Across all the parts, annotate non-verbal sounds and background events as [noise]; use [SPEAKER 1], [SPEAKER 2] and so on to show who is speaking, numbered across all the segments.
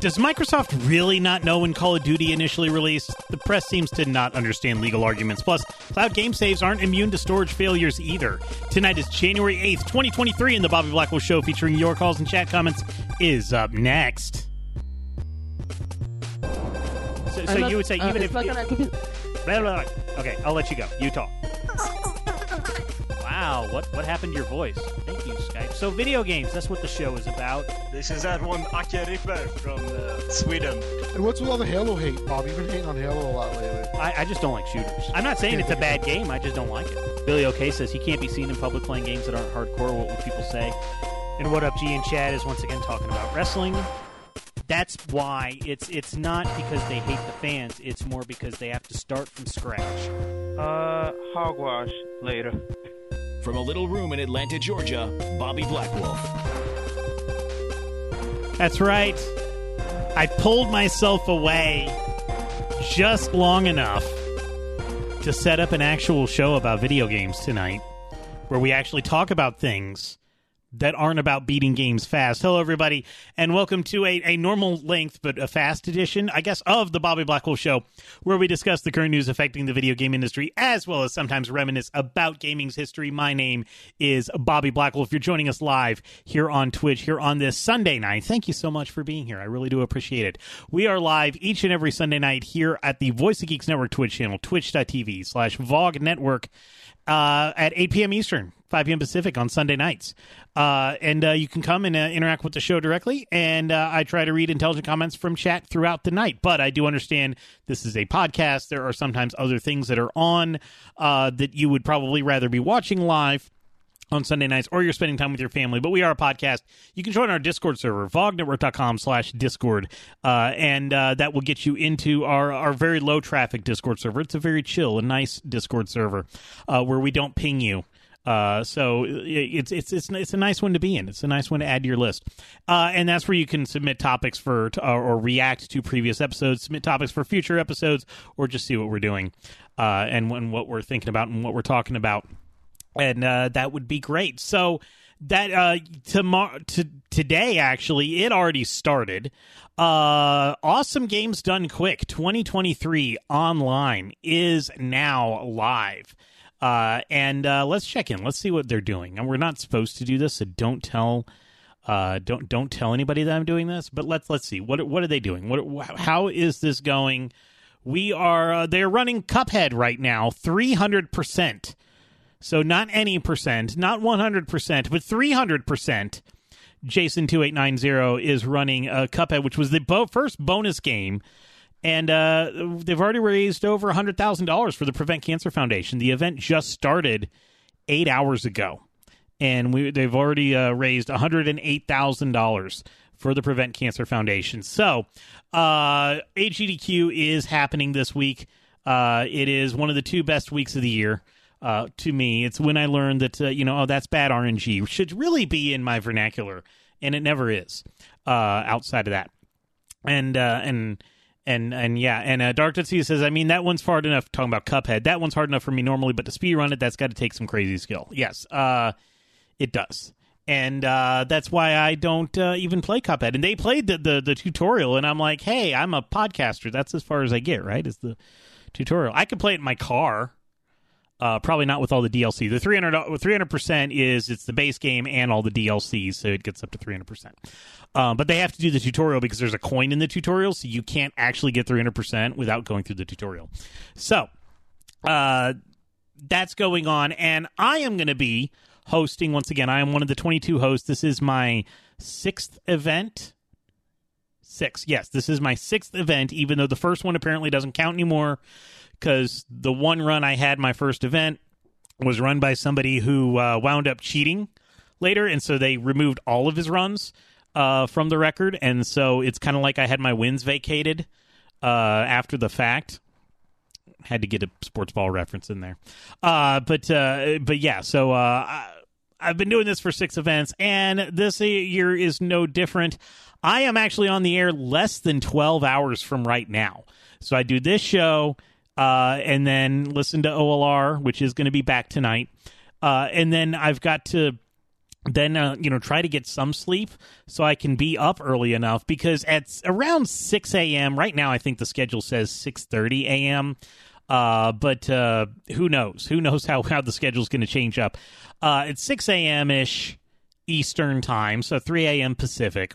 [SPEAKER 1] Does Microsoft really not know when Call of Duty initially released? The press seems to not understand legal arguments. Plus, cloud game saves aren't immune to storage failures either. Tonight is January 8th, 2023, and the Bobby Blackwolf Show featuring your calls and chat comments is up next. So, so you would say, even if. You, blah, blah, blah. Okay, I'll let you go. You talk. [laughs] Wow, what what happened to your voice? Thank. So video games, that's what the show is about.
[SPEAKER 2] This is that one Ake Ripper from uh, Sweden.
[SPEAKER 3] And what's with all the Halo hate, Bob? You've been hating on Halo a lot lately.
[SPEAKER 1] I, I just don't like shooters. I'm not saying it's a bad game, I just don't like it. Billy OK says he can't be seen in public playing games that aren't hardcore, what would people say? And what up, G and Chad is once again talking about wrestling. That's why it's it's not because they hate the fans, it's more because they have to start from scratch.
[SPEAKER 4] Uh, hogwash later.
[SPEAKER 5] From a little room in Atlanta, Georgia, Bobby Blackwolf.
[SPEAKER 1] That's right. I pulled myself away just long enough to set up an actual show about video games tonight where we actually talk about things that aren't about beating games fast. Hello, everybody, and welcome to a, a normal length but a fast edition, I guess, of the Bobby Blackwolf Show, where we discuss the current news affecting the video game industry as well as sometimes reminisce about gaming's history. My name is Bobby Blackwolf. If you're joining us live here on Twitch, here on this Sunday night, thank you so much for being here. I really do appreciate it. We are live each and every Sunday night here at the Voice of Geeks Network Twitch channel, twitch.tv slash VOG Network uh, at 8 p.m. Eastern, 5 p.m. Pacific on Sunday nights. Uh, and uh, you can come and uh, interact with the show directly. And uh, I try to read intelligent comments from chat throughout the night. But I do understand this is a podcast. There are sometimes other things that are on uh, that you would probably rather be watching live on Sunday nights, or you're spending time with your family. But we are a podcast. You can join our Discord server, vognetwork.com slash Discord, uh, and uh, that will get you into our, our very low traffic Discord server. It's a very chill, a nice Discord server uh, where we don't ping you. Uh, so it's it's it's it's a nice one to be in. It's a nice one to add to your list, uh, and that's where you can submit topics for or, or react to previous episodes, submit topics for future episodes, or just see what we're doing, uh, and when what we're thinking about and what we're talking about and uh, that would be great. So that uh, tomorrow, to today, actually, it already started. Uh, awesome games done quick. 2023 online is now live. Uh, and uh, let's check in. Let's see what they're doing. And we're not supposed to do this, so don't tell. Uh, don't don't tell anybody that I'm doing this. But let's let's see what what are they doing? What how is this going? We are uh, they're running Cuphead right now, three hundred percent. So not any percent, not 100%, but 300%. Jason2890 is running a Cuphead, which was the bo- first bonus game. And uh, they've already raised over $100,000 for the Prevent Cancer Foundation. The event just started eight hours ago. And we, they've already uh, raised $108,000 for the Prevent Cancer Foundation. So, uh, AGDQ is happening this week. Uh, it is one of the two best weeks of the year uh, to me. It's when I learned that, uh, you know, oh, that's bad RNG, should really be in my vernacular. And it never is uh, outside of that. And, and, and and yeah, and uh, Dark Sea says, I mean, that one's hard enough. Talking about Cuphead, that one's hard enough for me normally, but to speed run it, that's got to take some crazy skill. Yes, uh, it does, and uh, that's why I don't uh, even play Cuphead. And they played the, the the tutorial, and I'm like, hey, I'm a podcaster. That's as far as I get. Right? Is the tutorial? I could play it in my car. Uh, probably not with all the DLC. The 300 percent is it's the base game and all the DLCs, so it gets up to three hundred percent. Um, but they have to do the tutorial because there's a coin in the tutorial, so you can't actually get three hundred percent without going through the tutorial. So uh, that's going on, and I am going to be hosting once again. I am one of the twenty two hosts. This is my sixth event. Six, yes, this is my sixth event. Even though the first one apparently doesn't count anymore because the one run I had my first event was run by somebody who uh, wound up cheating later, and so they removed all of his runs uh, from the record, and so it's kind of like I had my wins vacated uh, after the fact. Had to get a sports ball reference in there, uh, but uh, but yeah. So uh, I, I've been doing this for six events, and this year is no different. I am actually on the air less than twelve hours from right now. So I do this show uh, and then listen to OLR, which is going to be back tonight. Uh, and then I've got to then uh, you know try to get some sleep so I can be up early enough because at around 6 a.m. right now I think the schedule says 6:30 a.m. Uh, but uh, who knows? Who knows how how the schedule's going to change up? Uh, it's 6 a.m. ish Eastern time, so 3 a.m. Pacific.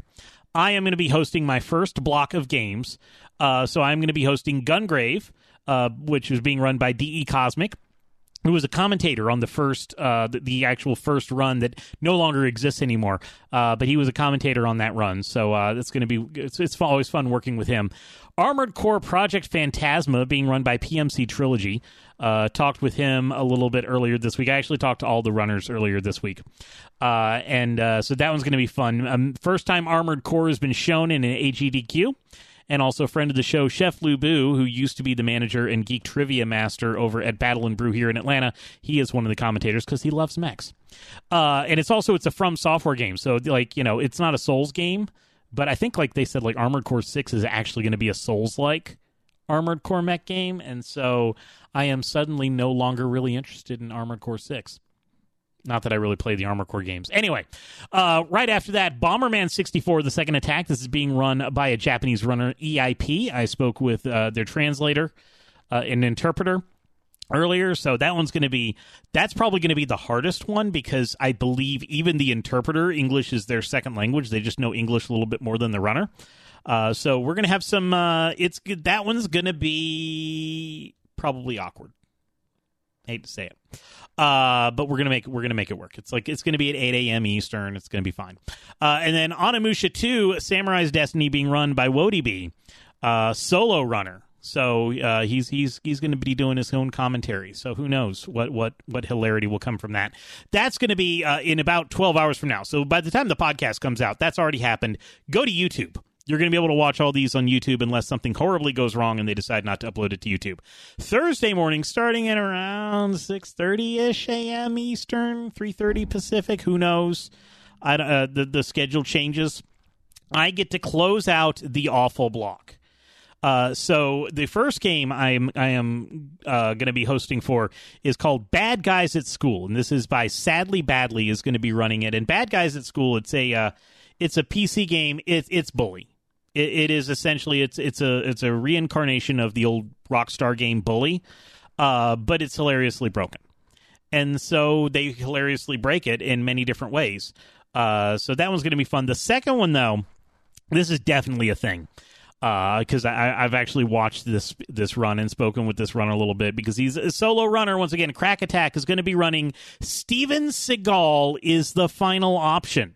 [SPEAKER 1] I am going to be hosting my first block of games. Uh, so I'm going to be hosting Gungrave, uh, which is being run by DE Cosmic who was a commentator on the first uh the, the actual first run that no longer exists anymore. Uh but he was a commentator on that run. So uh that's going to be it's, it's always fun working with him. Armored core project phantasma being run by pmc trilogy uh talked with him a little bit earlier this week. I actually talked to all the runners earlier this week. Uh and uh so that one's going to be fun. Um, first time armored core has been shown in an agdq and also friend of the show, Chef Lu Bu, who used to be the manager and geek trivia master over at Battle and Brew here in Atlanta. He is one of the commentators because he loves mechs. Uh, and it's also it's a From Software game, so like you know it's not a Souls game, but I think like they said like Armored Core Six is actually going to be a Souls like Armored Core mech game, and so I am suddenly no longer really interested in Armored Core Six. Not that I really play the Armor Core games. Anyway, uh, right after that, Bomberman 64, The Second Attack. This is being run by a Japanese runner, EIP. I spoke with uh, their translator, uh, an interpreter earlier. So that one's going to be, that's probably going to be the hardest one because I believe even the interpreter, English is their second language. They just know English a little bit more than the runner. Uh, so we're to have some, uh, it's good. That one's to be probably awkward. hate to say it. Uh, but we're gonna make we're gonna make it work. It's like it's gonna be at 8 a.m. Eastern. It's gonna be fine. Uh, and then Onimusha 2, Samurai's Destiny, being run by Wodibi, uh, solo runner. So uh, he's he's he's going to be doing his own commentary. So who knows what what what hilarity will come from that? That's going to be uh, in about 12 hours from now. So by the time the podcast comes out, that's already happened. Go to YouTube. You're going to be able to watch all these on YouTube unless something horribly goes wrong and they decide not to upload it to YouTube. Thursday morning, starting at around 6:30 ish a.m. Eastern, 3:30 Pacific. Who knows? I, uh, the the schedule changes. I get to close out the awful block. Uh, so the first game I'm I am uh, going to be hosting for is called Bad Guys at School, and this is by Sadly Badly is going to be running it. And Bad Guys at School, it's a uh, it's a PC game. It's it's Bully. It, it is essentially it's it's a it's a reincarnation of the old Rockstar game Bully, uh, but it's hilariously broken, and so they hilariously break it in many different ways. Uh, so that one's going to be fun. The second one though, this is definitely a thing because I I've actually watched this this run and spoken with this runner a little bit because he's a solo runner once again. Crack Attack is going to be running. Steven Seagal is the final option.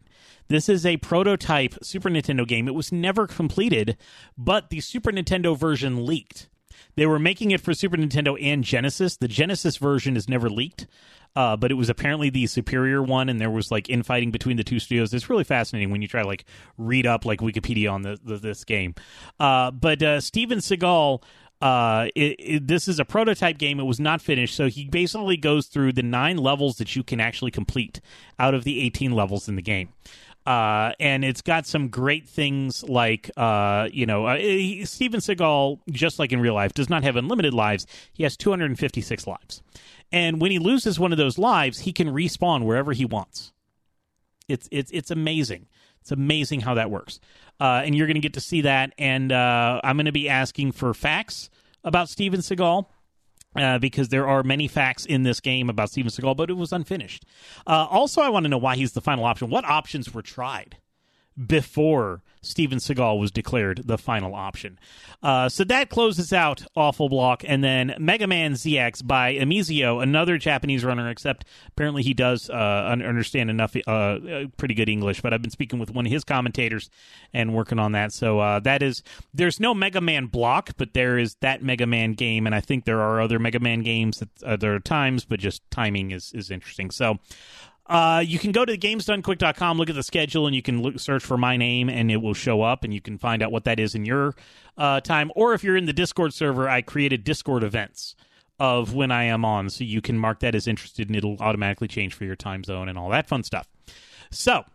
[SPEAKER 1] This is a prototype Super Nintendo game. It was never completed, but the Super Nintendo version leaked. They were making it for Super Nintendo and Genesis. The Genesis version is never leaked, uh, but it was apparently the superior one, and there was like infighting between the two studios. It's really fascinating when you try to like read up like Wikipedia on the, the this game. Uh, but uh, Steven Seagal. Uh, it, it, this is a prototype game. It was not finished, so he basically goes through the nine levels that you can actually complete out of the 18 levels in the game. Uh, and it's got some great things like, uh, you know, uh, he, Steven Seagal, just like in real life, does not have unlimited lives. He has 256 lives. And when he loses one of those lives, he can respawn wherever he wants. It's, it's, it's amazing. It's amazing how that works. Uh, and you're going to get to see that. And uh, I'm going to be asking for facts about Steven Seagal. Uh, because there are many facts in this game about Steven Seagal, but it was unfinished. Uh, also, I want to know why he's the final option. What options were tried before Steven Seagal was declared the final option? Uh, so that closes out Awful Block, and then Mega Man ZX by Amizio, another Japanese runner, except apparently he does uh, understand enough uh, pretty good English. But I've been speaking with one of his commentators and working on that. So uh, that is, there's no Mega Man block, but there is that Mega Man game, and I think there are other Mega Man games at other times, but just timing is, is interesting. So uh, you can go to gamesdonequick.com, look at the schedule, and you can look, search for my name, and it will show up, and you can find out what that is in your uh, time. Or if you're in the Discord server, I created Discord events of when I am on, so you can mark that as interested, and it'll automatically change for your time zone and all that fun stuff. So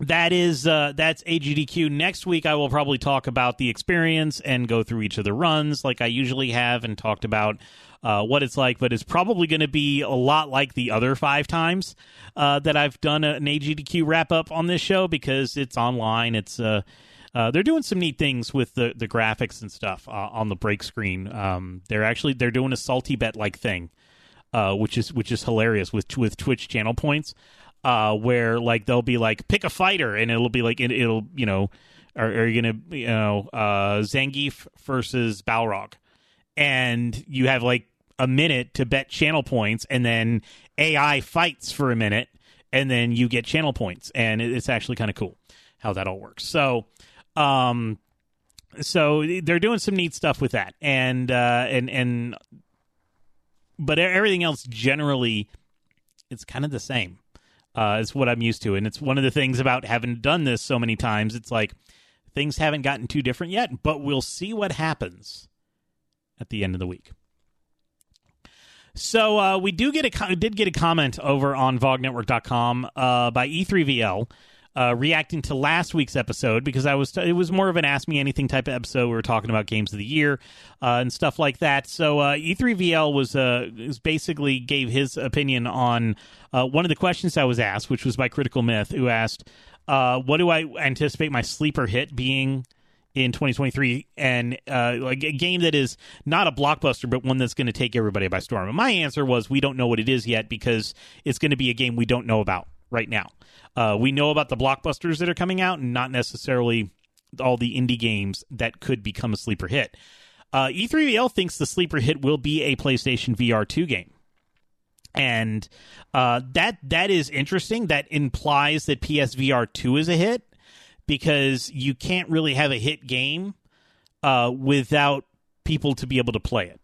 [SPEAKER 1] that is uh, that's AGDQ. Next week, I will probably talk about the experience and go through each of the runs like I usually have, and talked about uh, what it's like. But it's probably going to be a lot like the other five times uh, that I've done an AGDQ wrap up on this show because it's online. It's uh, uh, they're doing some neat things with the, the graphics and stuff uh, on the break screen. Um, they're actually they're doing a salty bet like thing, uh, which is which is hilarious with with Twitch channel points, uh, where like they'll be like pick a fighter and it'll be like it, will you know are, are you gonna you know uh, Zangief versus Balrog, and you have like a minute to bet channel points, and then AI fights for a minute, and then you get channel points, and it's actually kind of cool how that all works. So um, so they're doing some neat stuff with that, and uh, and and but everything else generally, it's kind of the same. Uh, it's what I'm used to, and it's one of the things about having done this so many times. It's like things haven't gotten too different yet, but we'll see what happens at the end of the week. So uh, we do get a did get a comment over on VogNetwork.com uh, by E3VL uh, reacting to last week's episode because I was t- it was more of an ask me anything type of episode. We were talking about games of the year uh, and stuff like that. So uh, E3VL was uh, was basically gave his opinion on uh, one of the questions I was asked, which was by Critical Myth, who asked, uh, "What do I anticipate my sleeper hit being?" In 2023 and uh, like a game that is not a blockbuster but one that's going to take everybody by storm and my answer was we don't know what it is yet because it's going to be a game we don't know about right now uh, we know about the blockbusters that are coming out, and not necessarily all the indie games that could become a sleeper hit. Uh, E3VL thinks the sleeper hit will be a PlayStation VR 2 game. And uh, that that is interesting. That implies that PSVR 2 is a hit because you can't really have a hit game uh, without people to be able to play it.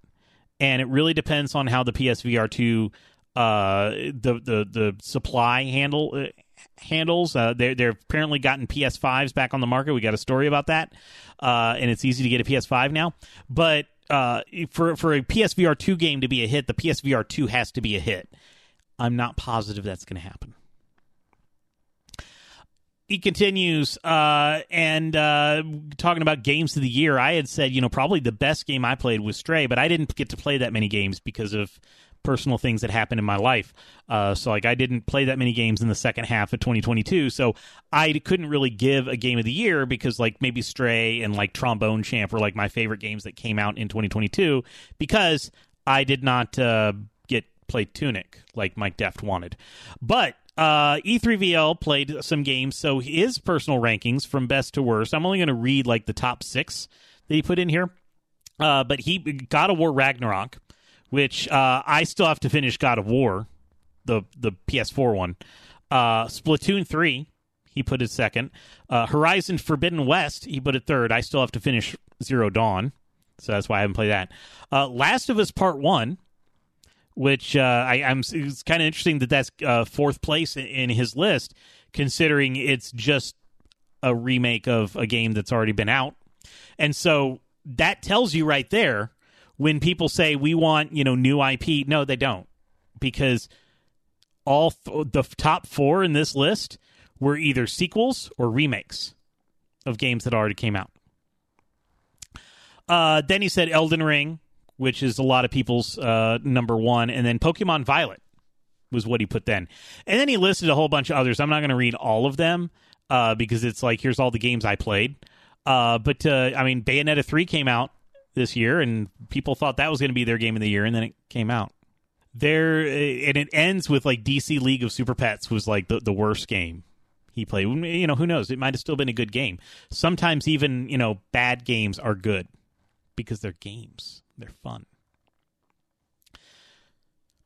[SPEAKER 1] And it really depends on how the PSVR 2 uh, the the the supply handle uh, handles. Uh, they're they're apparently gotten PS5s back on the market. We got a story about that, uh, and it's easy to get a PS5 now. But uh, for for a PSVR two game to be a hit, the PSVR two has to be a hit. I'm not positive that's going to happen. He continues, uh, and uh, talking about games of the year. I had said, you know, probably the best game I played was Stray, but I didn't get to play that many games because of personal things that happened in my life. Uh, so like I didn't play that many games in the second half of 2022, so I couldn't really give a game of the year because like maybe Stray and like Trombone Champ were like my favorite games that came out in 2022 because I did not uh, get play Tunic like Mike Deft wanted, but. Uh, E3VL played some games, so his personal rankings from best to worst. I'm only going to read like the top six that he put in here. Uh, but he God of War Ragnarok which uh, I still have to finish God of War, the the PS4 one. Uh, Splatoon three, he put it second. Uh, Horizon Forbidden West, he put it third. I still have to finish Zero Dawn, so that's why I haven't played that. Uh, Last of Us Part One, which uh, I, am it's kind of interesting that that's uh, fourth place in his list, considering it's just a remake of a game that's already been out, and so that tells you right there when people say we want you know new IP, no, they don't, because all th- the top four in this list were either sequels or remakes of games that already came out. Uh, then he said Elden Ring, which is a lot of people's uh, number one, and then Pokemon Violet was what he put then. And then he listed a whole bunch of others. I'm not going to read all of them uh, because it's like here's all the games I played. Uh, but uh, I mean, Bayonetta three came out this year, and people thought that was going to be their game of the year, and then it came out. There, and it ends with like DC League of Super Pets was like the, the worst game he played. You know, who knows? It might have still been a good game. Sometimes even you know bad games are good because they're games. They're fun.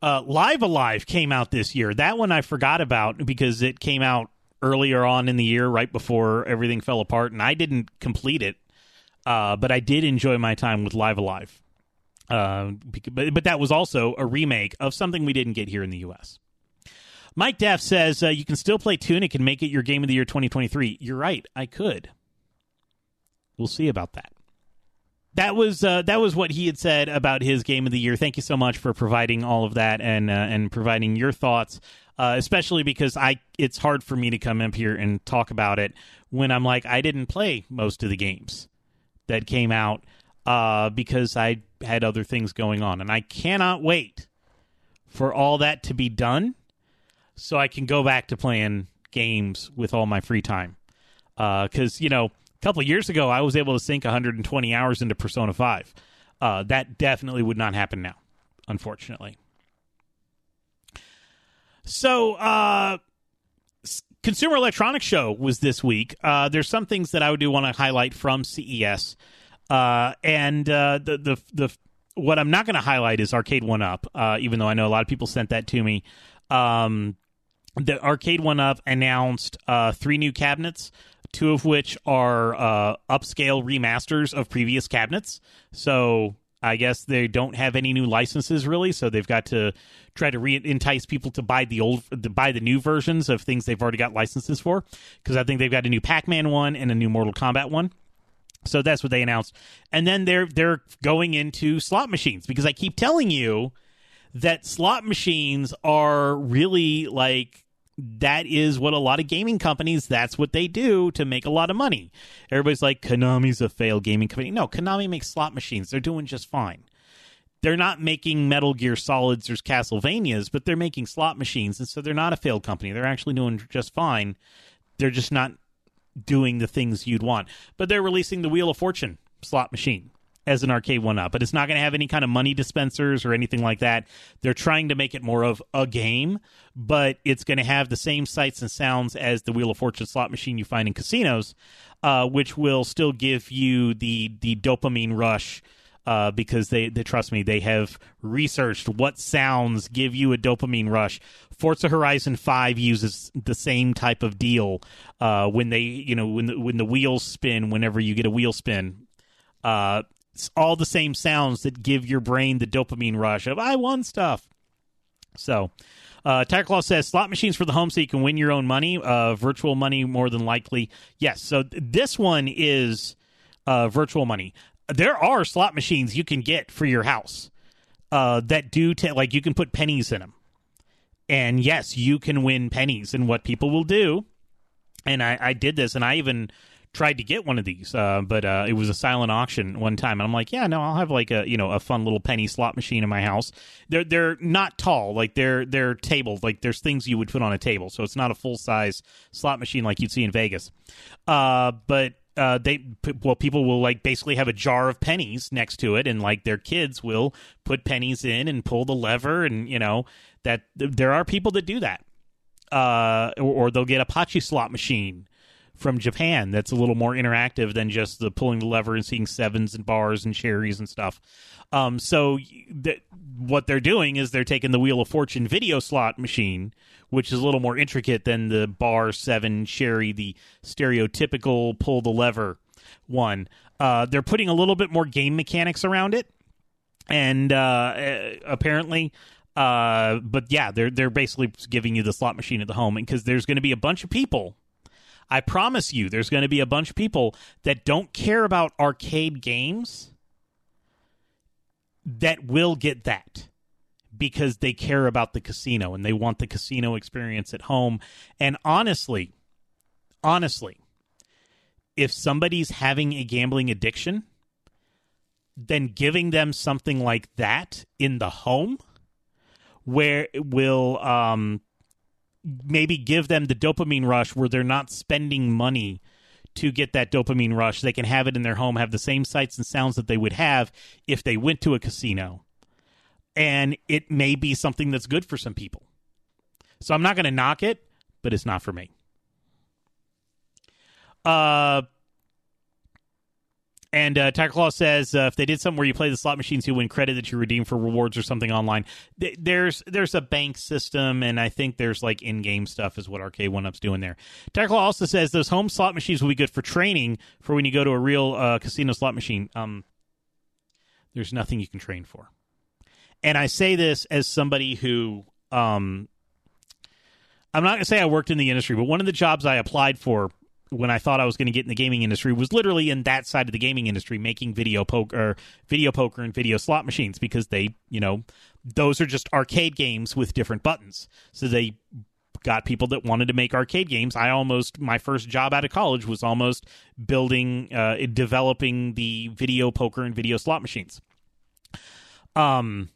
[SPEAKER 1] Uh, Live Alive came out this year. That one I forgot about because it came out earlier on in the year, right before everything fell apart, and I didn't complete it uh, but I did enjoy my time with Live Alive. Uh, but, but that was also a remake of something we didn't get here in the U.S. Mike Deff says uh, you can still play Tunic and make it your game of the year 2023. You're right, I could. We'll see about that. That was uh, that was what he had said about his game of the year. Thank you so much for providing all of that and uh, and providing your thoughts, uh, especially because I it's hard for me to come up here and talk about it when I'm like I didn't play most of the games that came out uh, because I had other things going on, and I cannot wait for all that to be done so I can go back to playing games with all my free time. Because you know, a couple years ago, I was able to sink 120 hours into Persona 5. Uh, that definitely would not happen now, unfortunately. So, uh, Consumer Electronics Show was this week. Uh, there's some things that I do want to highlight from CES, uh, and uh, the the the what I'm not going to highlight is Arcade One Up, uh, even though I know a lot of people sent that to me. Um, the Arcade One Up announced three new cabinets, two of which are uh, upscale remasters of previous cabinets. So I guess they don't have any new licenses really, so they've got to try to re- entice people to buy the old, to buy the new versions of things they've already got licenses for. Because I think they've got a new Pac-Man one and a new Mortal Kombat one. So that's what they announced, and then they're they're going into slot machines because I keep telling you that slot machines are really like that is what a lot of gaming companies that's what they do to make a lot of money. Everybody's like Konami's a failed gaming company. No, Konami makes slot machines. They're doing just fine. They're not making Metal Gear Solids or Castlevanias, but they're making slot machines and so they're not a failed company. They're actually doing just fine. They're just not doing the things you'd want. But they're releasing the Wheel of Fortune slot machine as an arcade one up, but it's not going to have any kind of money dispensers or anything like that. They're trying to make it more of a game, but it's going to have the same sights and sounds as the Wheel of Fortune slot machine you find in casinos, uh, which will still give you the the dopamine rush. Uh, because they, they trust me, they have researched what sounds give you a dopamine rush. Forza Horizon Five uses the same type of deal uh, when they, you know, when the, when the wheels spin. Whenever you get a wheel spin, uh, all the same sounds that give your brain the dopamine rush of I won stuff. So, uh, Tiger Claw says slot machines for the home so you can win your own money, uh, virtual money more than likely. Yes. So th- this one is uh, virtual money. There are slot machines you can get for your house uh, that do t- like you can put pennies in them, and yes, you can win pennies. And what people will do, and I, I did this, and I even tried to get one of these, uh, but uh, it was a silent auction one time, and I'm like, yeah, no, I'll have like a you know a fun little penny slot machine in my house. They're they're not tall, like they're they're tabled, like there's things you would put on a table, so it's not a full size slot machine like you'd see in Vegas. Uh, but uh, they well, people will like basically have a jar of pennies next to it, and like their kids will put pennies in and pull the lever, and you know that there are people that do that. Uh, or, or they'll get a Pachi slot machine from Japan that's a little more interactive than just the pulling the lever and seeing sevens and bars and cherries and stuff. Um, so what they're doing is they're taking the Wheel of Fortune video slot machine, which is a little more intricate than the bar seven sherry, the stereotypical pull the lever one. Uh, they're putting a little bit more game mechanics around it, and uh, apparently. Uh, but yeah, they're they're basically giving you the slot machine at the home because there's going to be a bunch of people I promise you, there's going to be a bunch of people that don't care about arcade games that will get that because they care about the casino and they want the casino experience at home. And honestly, honestly, if somebody's having a gambling addiction, then giving them something like that in the home where it will um, maybe give them the dopamine rush where they're not spending money to get that dopamine rush. They can have it in their home, have the same sights and sounds that they would have if they went to a casino. And it may be something that's good for some people. So I'm not going to knock it, but it's not for me. Uh, and uh, Tiger Claw says uh, if they did something where you play the slot machines, you win credit that you redeem for rewards or something online. Th- there's there's a bank system, and I think there's like in game stuff is what Arcade One Up's doing there. Tiger Claw also says those home slot machines will be good for training for when you go to a real uh, casino slot machine. Um, there's nothing you can train for, and I say this as somebody who um, I'm not going to say I worked in the industry, but one of the jobs I applied for when I thought I was going to get in the gaming industry was literally in that side of the gaming industry, making video poker, video poker, and video slot machines because they, you know, those are just arcade games with different buttons. So they got people that wanted to make arcade games. I almost my first job out of college was almost building, uh, developing the video poker and video slot machines. Um,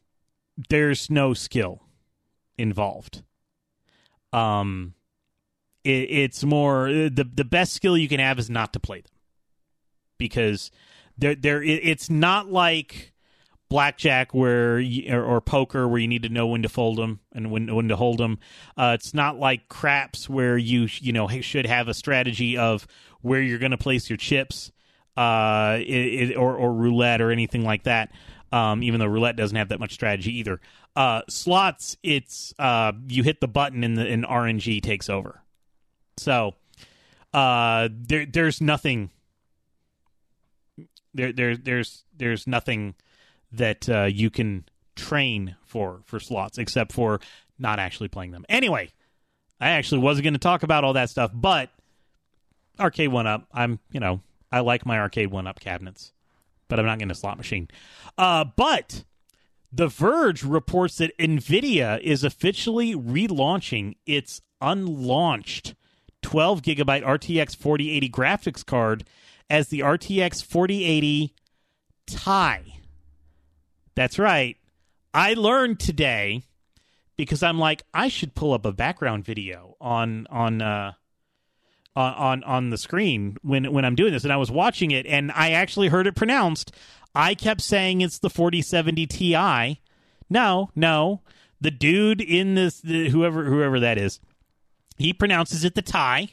[SPEAKER 1] there's no skill involved. Um, it, it's more the the best skill you can have is not to play them because there there it's not like blackjack where you, or, or, poker where you need to know when to fold them and when when to hold them. Uh, it's not like craps where you you know should have a strategy of where you're going to place your chips, uh, it, it, or or roulette or anything like that. Um, even though roulette doesn't have that much strategy either. Uh, slots, it's uh, you hit the button and the and RNG takes over. So uh, there there's nothing there there there's there's nothing that uh, you can train for for slots except for not actually playing them. Anyway, I actually wasn't going to talk about all that stuff, but arcade one up. I'm you know I like my arcade one up cabinets, but I'm not getting a slot machine. Uh, but the Verge reports that Nvidia is officially relaunching its unlaunched 12 gigabyte RTX 4080 graphics card as the RTX 4080 Ti. That's right. I learned today because I'm like I should pull up a background video on on uh on on the screen when when I'm doing this and I was watching it and I actually heard it pronounced. I kept saying it's the 4070 Ti. No, no. The dude in this the, whoever whoever that is he pronounces it the tie.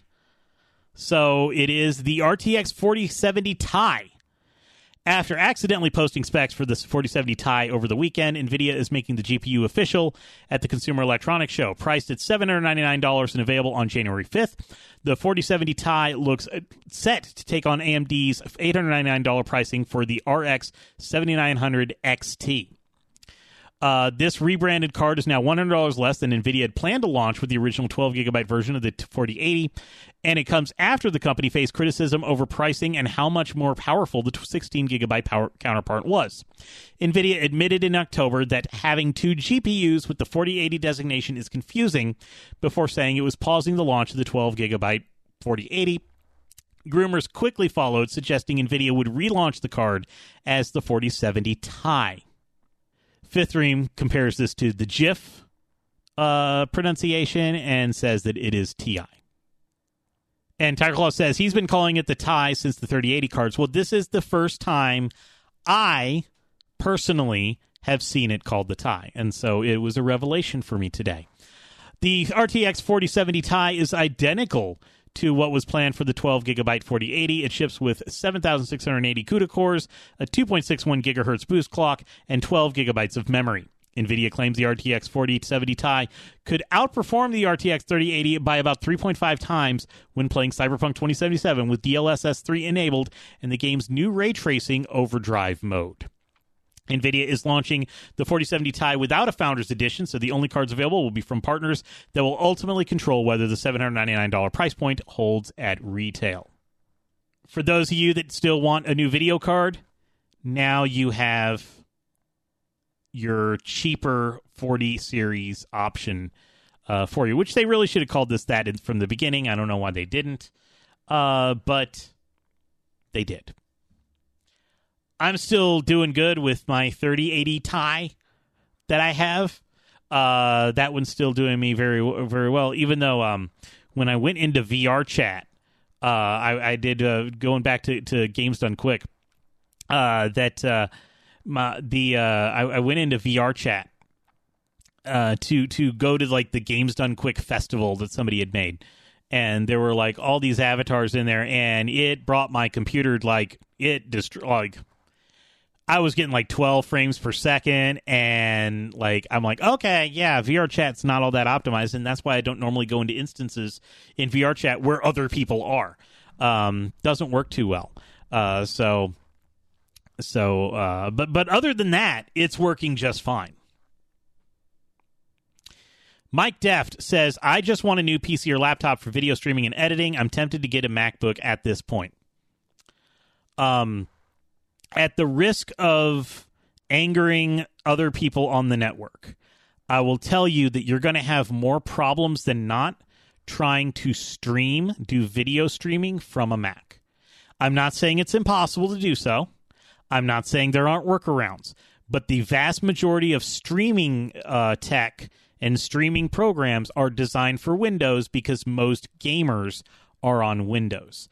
[SPEAKER 1] So it is the RTX 4070 Ti. After accidentally posting specs for this 4070 Ti over the weekend, NVIDIA is making the GPU official at the Consumer Electronics Show. Priced at $799 and available on January 5th, the 4070 Ti looks uh, set to take on AMD's $899 pricing for the RX 7900 XT. Uh, this rebranded card is now $100 less than NVIDIA had planned to launch with the original 12 gigabyte version of the 4080, and it comes after the company faced criticism over pricing and how much more powerful the 16 gigabyte power counterpart was. NVIDIA admitted in October that having two GPUs with the 4080 designation is confusing before saying it was pausing the launch of the 12 gigabyte 4080 Rumors quickly followed, suggesting NVIDIA would relaunch the card as the 4070 Ti. Fifth Ream compares this to the GIF uh, pronunciation and says that it is TI. And Tiger Claw says he's been calling it the tie since the 3080 cards. Well, this is the first time I personally have seen it called the tie. And so it was a revelation for me today. The RTX 4070 Ti is identical to what was planned for the 12 gigabyte 4080. It ships with 7,680 CUDA cores, a 2.61 gigahertz boost clock, and 12 gigabytes of memory. NVIDIA claims the RTX 4070 Ti could outperform the RTX 3080 by about 3.5 times when playing Cyberpunk 2077 with DLSS 3 enabled and the game's new ray tracing overdrive mode. NVIDIA is launching the 4070 Ti without a Founders Edition, so the only cards available will be from partners that will ultimately control whether the $799 price point holds at retail. For those of you that still want a new video card, now you have your cheaper 40 series option uh, for you, which they really should have called this that from the beginning. I don't know why they didn't, uh, but they did. I'm still doing good with my 3080 Ti that I have. Uh, that one's still doing me very very well. Even though um, when I went into VR chat, uh, I, I did uh, going back to, to games done quick. Uh, that uh, my the uh, I, I went into VR chat to to go to like the games done quick festival that somebody had made and there were like all these avatars in there and it brought my computer like it destroyed like I was getting like 12 frames per second, and like I'm like, okay, yeah, VR chat's not all that optimized, and that's why I don't normally go into instances in VR chat where other people are. Um, doesn't work too well. Uh, so, so, uh, but but other than that, it's working just fine. Mike Deft says, I just want a new PC or laptop for video streaming and editing. I'm tempted to get a MacBook at this point. Um, at the risk of angering other people on the network, I will tell you that you're going to have more problems than not trying to stream, do video streaming from a Mac. I'm not saying it's impossible to do so. I'm not saying there aren't workarounds, but the vast majority of streaming uh, tech and streaming programs are designed for Windows because most gamers are on Windows.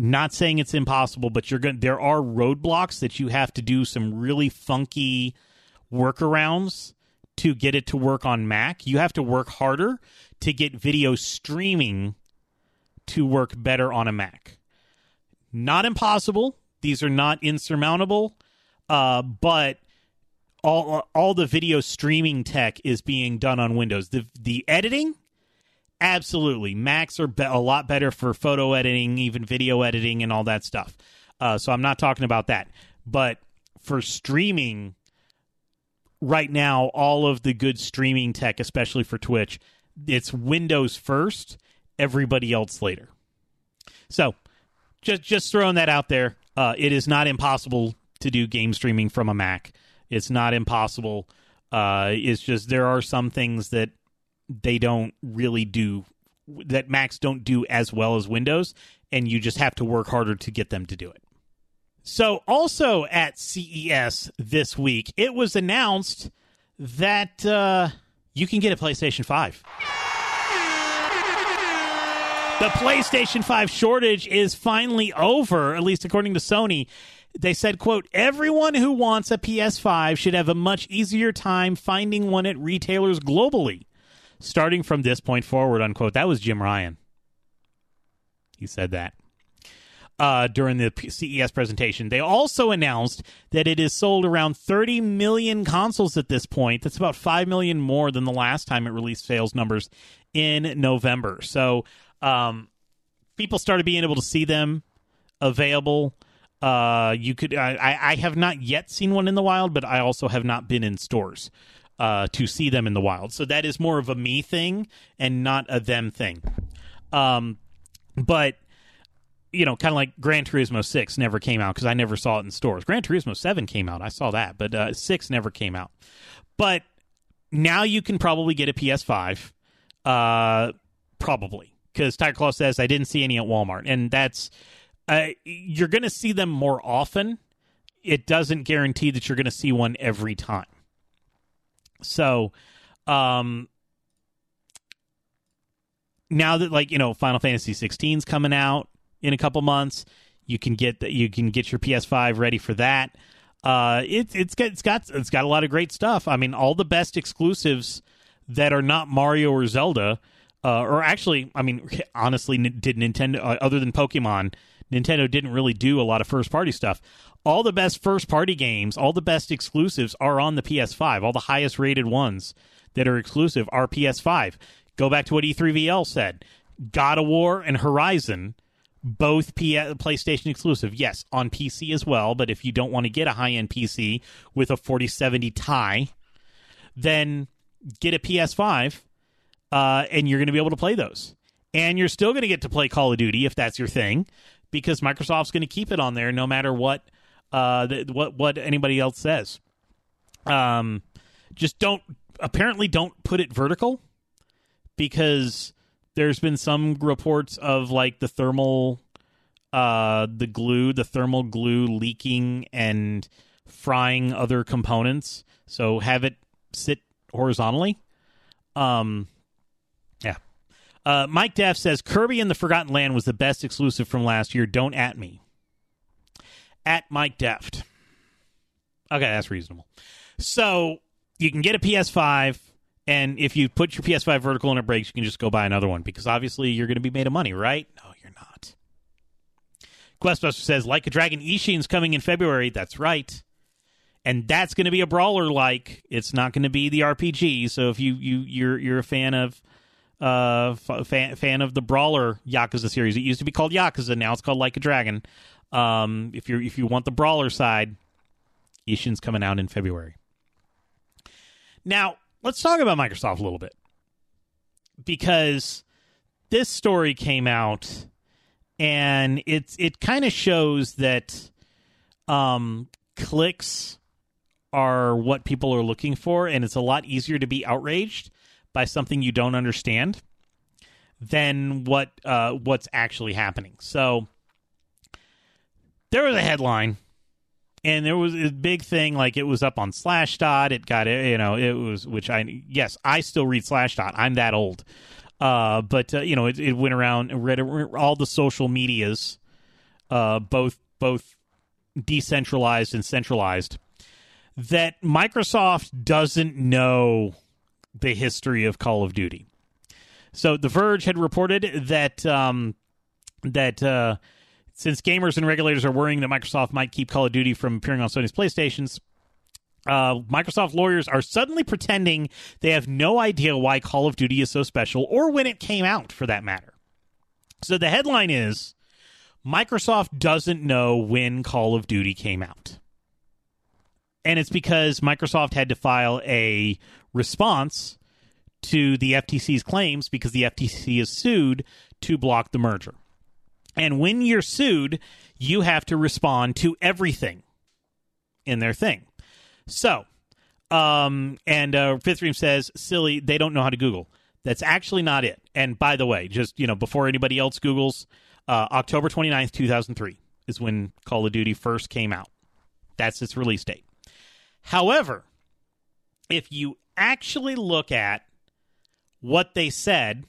[SPEAKER 1] Not saying it's impossible, but you're going there are roadblocks that you have to do some really funky workarounds to get it to work on Mac. You have to work harder to get video streaming to work better on a Mac. Not impossible. These are not insurmountable, uh, but all all the video streaming tech is being done on Windows. The the editing, absolutely, Macs are be- a lot better for photo editing, even video editing, and all that stuff. Uh, so I'm not talking about that, but for streaming, right now, all of the good streaming tech, especially for Twitch, it's Windows first, everybody else later. So just just throwing that out there. Uh, it is not impossible to do game streaming from a Mac. It's not impossible. Uh, it's just there are some things that they don't really do that Macs don't do as well as Windows, and you just have to work harder to get them to do it. So, also at CES this week, it was announced that uh, you can get a PlayStation 5. The PlayStation 5 shortage is finally over, at least according to Sony. They said, quote, everyone who wants a PS5 should have a much easier time finding one at retailers globally, starting from this point forward, unquote. That was Jim Ryan. He said that uh, during the CES presentation. They also announced that it has sold around 30 million consoles at this point. That's about 5 million more than the last time it released sales numbers in November. So um, people started being able to see them available. Uh, you could. I, I have not yet seen one in the wild, but I also have not been in stores uh, to see them in the wild. So that is more of a me thing and not a them thing. Um, but you know, kind of like Gran Turismo 6 never came out because I never saw it in stores. Gran Turismo 7 came out. I saw that, but uh, 6 never came out. But now you can probably get a PS5. Uh, probably. Because Tiger Claw says, I didn't see any at Walmart. And that's, uh, you're going to see them more often. It doesn't guarantee that you're going to see one every time. So, um, now that like you know Final Fantasy 16's coming out, in a couple months. You can get the, you can get your PS5 ready for that. Uh, it, it's got it's got it's got a lot of great stuff. I mean, all the best exclusives that are not Mario or Zelda, uh, or actually, I mean, honestly, did Nintendo uh, other than Pokemon, Nintendo didn't really do a lot of first party stuff. All the best first party games, all the best exclusives are on the PS5. All the highest rated ones that are exclusive are PS5. Go back to what E3VL said. God of War and Horizon both P- PlayStation exclusive. Yes, on PC as well, but if you don't want to get a high end PC with a 4070 Ti, then get a PS5 uh, and you're going to be able to play those. And you're still going to get to play Call of Duty if that's your thing because Microsoft's going to keep it on there no matter what uh, the, what what anybody else says. Um, just don't apparently don't put it vertical because there's been some reports of like the thermal uh the glue the thermal glue leaking and frying other components. So have it sit horizontally. Um yeah. Uh mike Deff says kirby and the forgotten land was the best exclusive from last year. Don't at me at mike deft okay that's reasonable so you can get a ps5 and if you put your PS5 vertical and it breaks, you can just go buy another one because obviously you're going to be made of money, right? No, you're not. Questbuster says, like a Dragon Ishin's coming in February. That's right. And that's going to be a brawler like. It's not going to be the RPG. So if you, you you're you're a fan of uh fan, fan of the brawler Yakuza series, it used to be called Yakuza, now it's called Like a Dragon. Um if you if you want the brawler side, Ishin's coming out in February. Now, let's talk about Microsoft a little bit because this story came out and it's it kind of shows that um, clicks are what people are looking for, and it's a lot easier to be outraged by something you don't understand than what uh, what's actually happening. So there was a headline, and there was a big thing like it was up on Slashdot. It got you know it was which I yes I still read Slashdot. I'm that old. Uh, but uh, you know, it, it went around read all the social medias, uh, both both decentralized and centralized. That Microsoft doesn't know the history of Call of Duty. So, The Verge had reported that um, that uh, since gamers and regulators are worrying that Microsoft might keep Call of Duty from appearing on Sony's PlayStations, uh, Microsoft lawyers are suddenly pretending they have no idea why Call of Duty is so special or when it came out, for that matter. So the headline is Microsoft doesn't know when Call of Duty came out. And it's because Microsoft had to file a response to the FTC's claims because the FTC is sued to block the merger. And when you're sued, you have to respond to everything in their thing. So, um, and uh, Fifth says, silly, they don't know how to Google. That's actually not it. And by the way, just, you know, before anybody else Googles, uh, October 29th, 2003 is when Call of Duty first came out. That's its release date. However, if you actually look at what they said,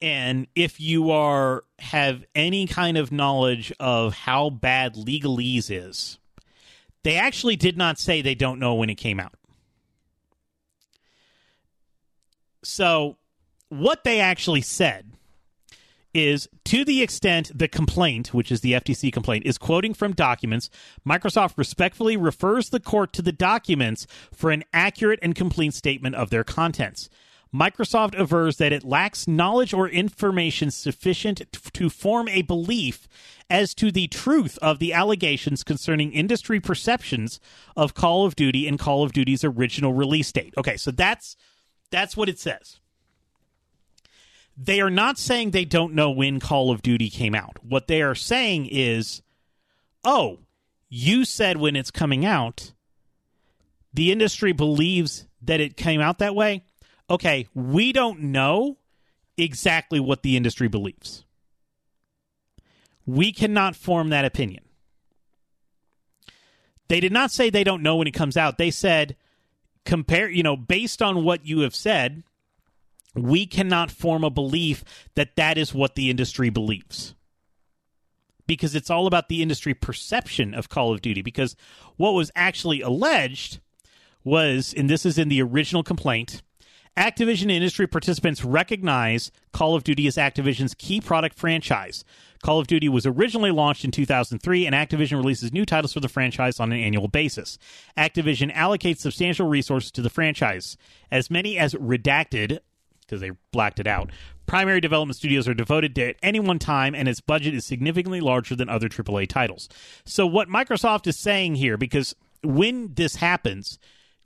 [SPEAKER 1] and if you are have any kind of knowledge of how bad legalese is, they actually did not say they don't know when it came out. So, what they actually said is to the extent the complaint, which is the FTC complaint, is quoting from documents, Microsoft respectfully refers the court to the documents for an accurate and complete statement of their contents. Microsoft avers that it lacks knowledge or information sufficient to form a belief as to the truth of the allegations concerning industry perceptions of Call of Duty and Call of Duty's original release date. Okay, so that's that's what it says. They are not saying they don't know when Call of Duty came out. What they are saying is, "Oh, you said when it's coming out, the industry believes that it came out that way." Okay, we don't know exactly what the industry believes. We cannot form that opinion. They did not say they don't know when it comes out. They said, compare, you know, based on what you have said, we cannot form a belief that that is what the industry believes. Because it's all about the industry perception of Call of Duty. Because what was actually alleged was, and this is in the original complaint, Activision industry participants recognize Call of Duty as Activision's key product franchise. Call of Duty was originally launched in 2003, and Activision releases new titles for the franchise on an annual basis. Activision allocates substantial resources to the franchise, as many as redacted, because they blacked it out. Primary development studios are devoted to at any one time, and its budget is significantly larger than other AAA titles. So, what Microsoft is saying here, because when this happens,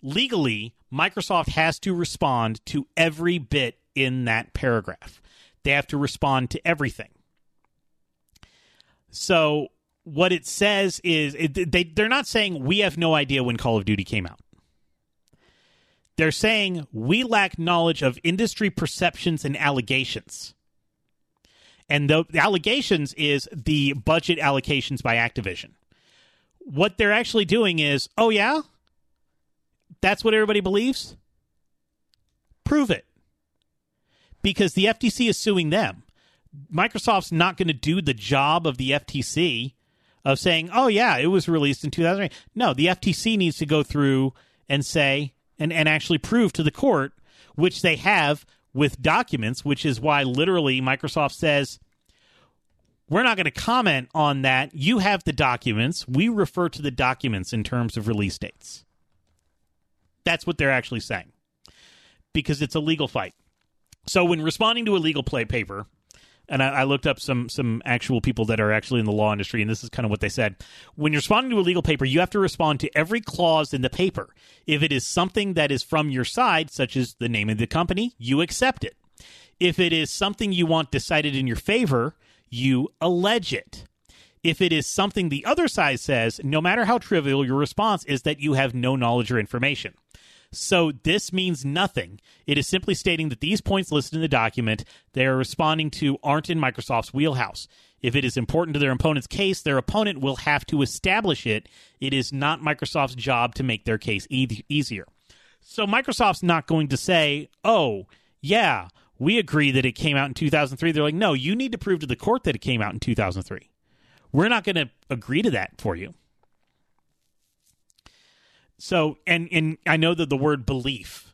[SPEAKER 1] legally, Microsoft has to respond to every bit in that paragraph. They have to respond to everything. So what it says is it, they they're not saying we have no idea when Call of Duty came out. They're saying we lack knowledge of industry perceptions and allegations. And the, the allegations is the budget allocations by Activision. What they're actually doing is, oh yeah, that's what everybody believes? Prove it. Because the FTC is suing them. Microsoft's not going to do the job of the FTC of saying, oh, yeah, it was released in 2008. No, the FTC needs to go through and say, and, and actually prove to the court, which they have with documents, which is why literally Microsoft says, we're not going to comment on that. You have the documents. We refer to the documents in terms of release dates. That's what they're actually saying because it's a legal fight. So when responding to a legal play paper, and I, I, looked up some some actual people that are actually in the law industry, and this is kind of what they said. When you're responding to a legal paper, you have to respond to every clause in the paper. If it is something that is from your side, such as the name of the company, you accept it. If it is something you want decided in your favor, you allege it. If it is something the other side says, no matter how trivial, your response is that you have no knowledge or information. So this means nothing. It is simply stating that these points listed in the document they are responding to aren't in Microsoft's wheelhouse. If it is important to their opponent's case, their opponent will have to establish it. It is not Microsoft's job to make their case e- easier. So Microsoft's not going to say, "Oh, yeah, we agree that it came out in 2003." They're like, "No, you need to prove to the court that it came out in 2003." We're not going to agree to that for you. So, and and I know that the word belief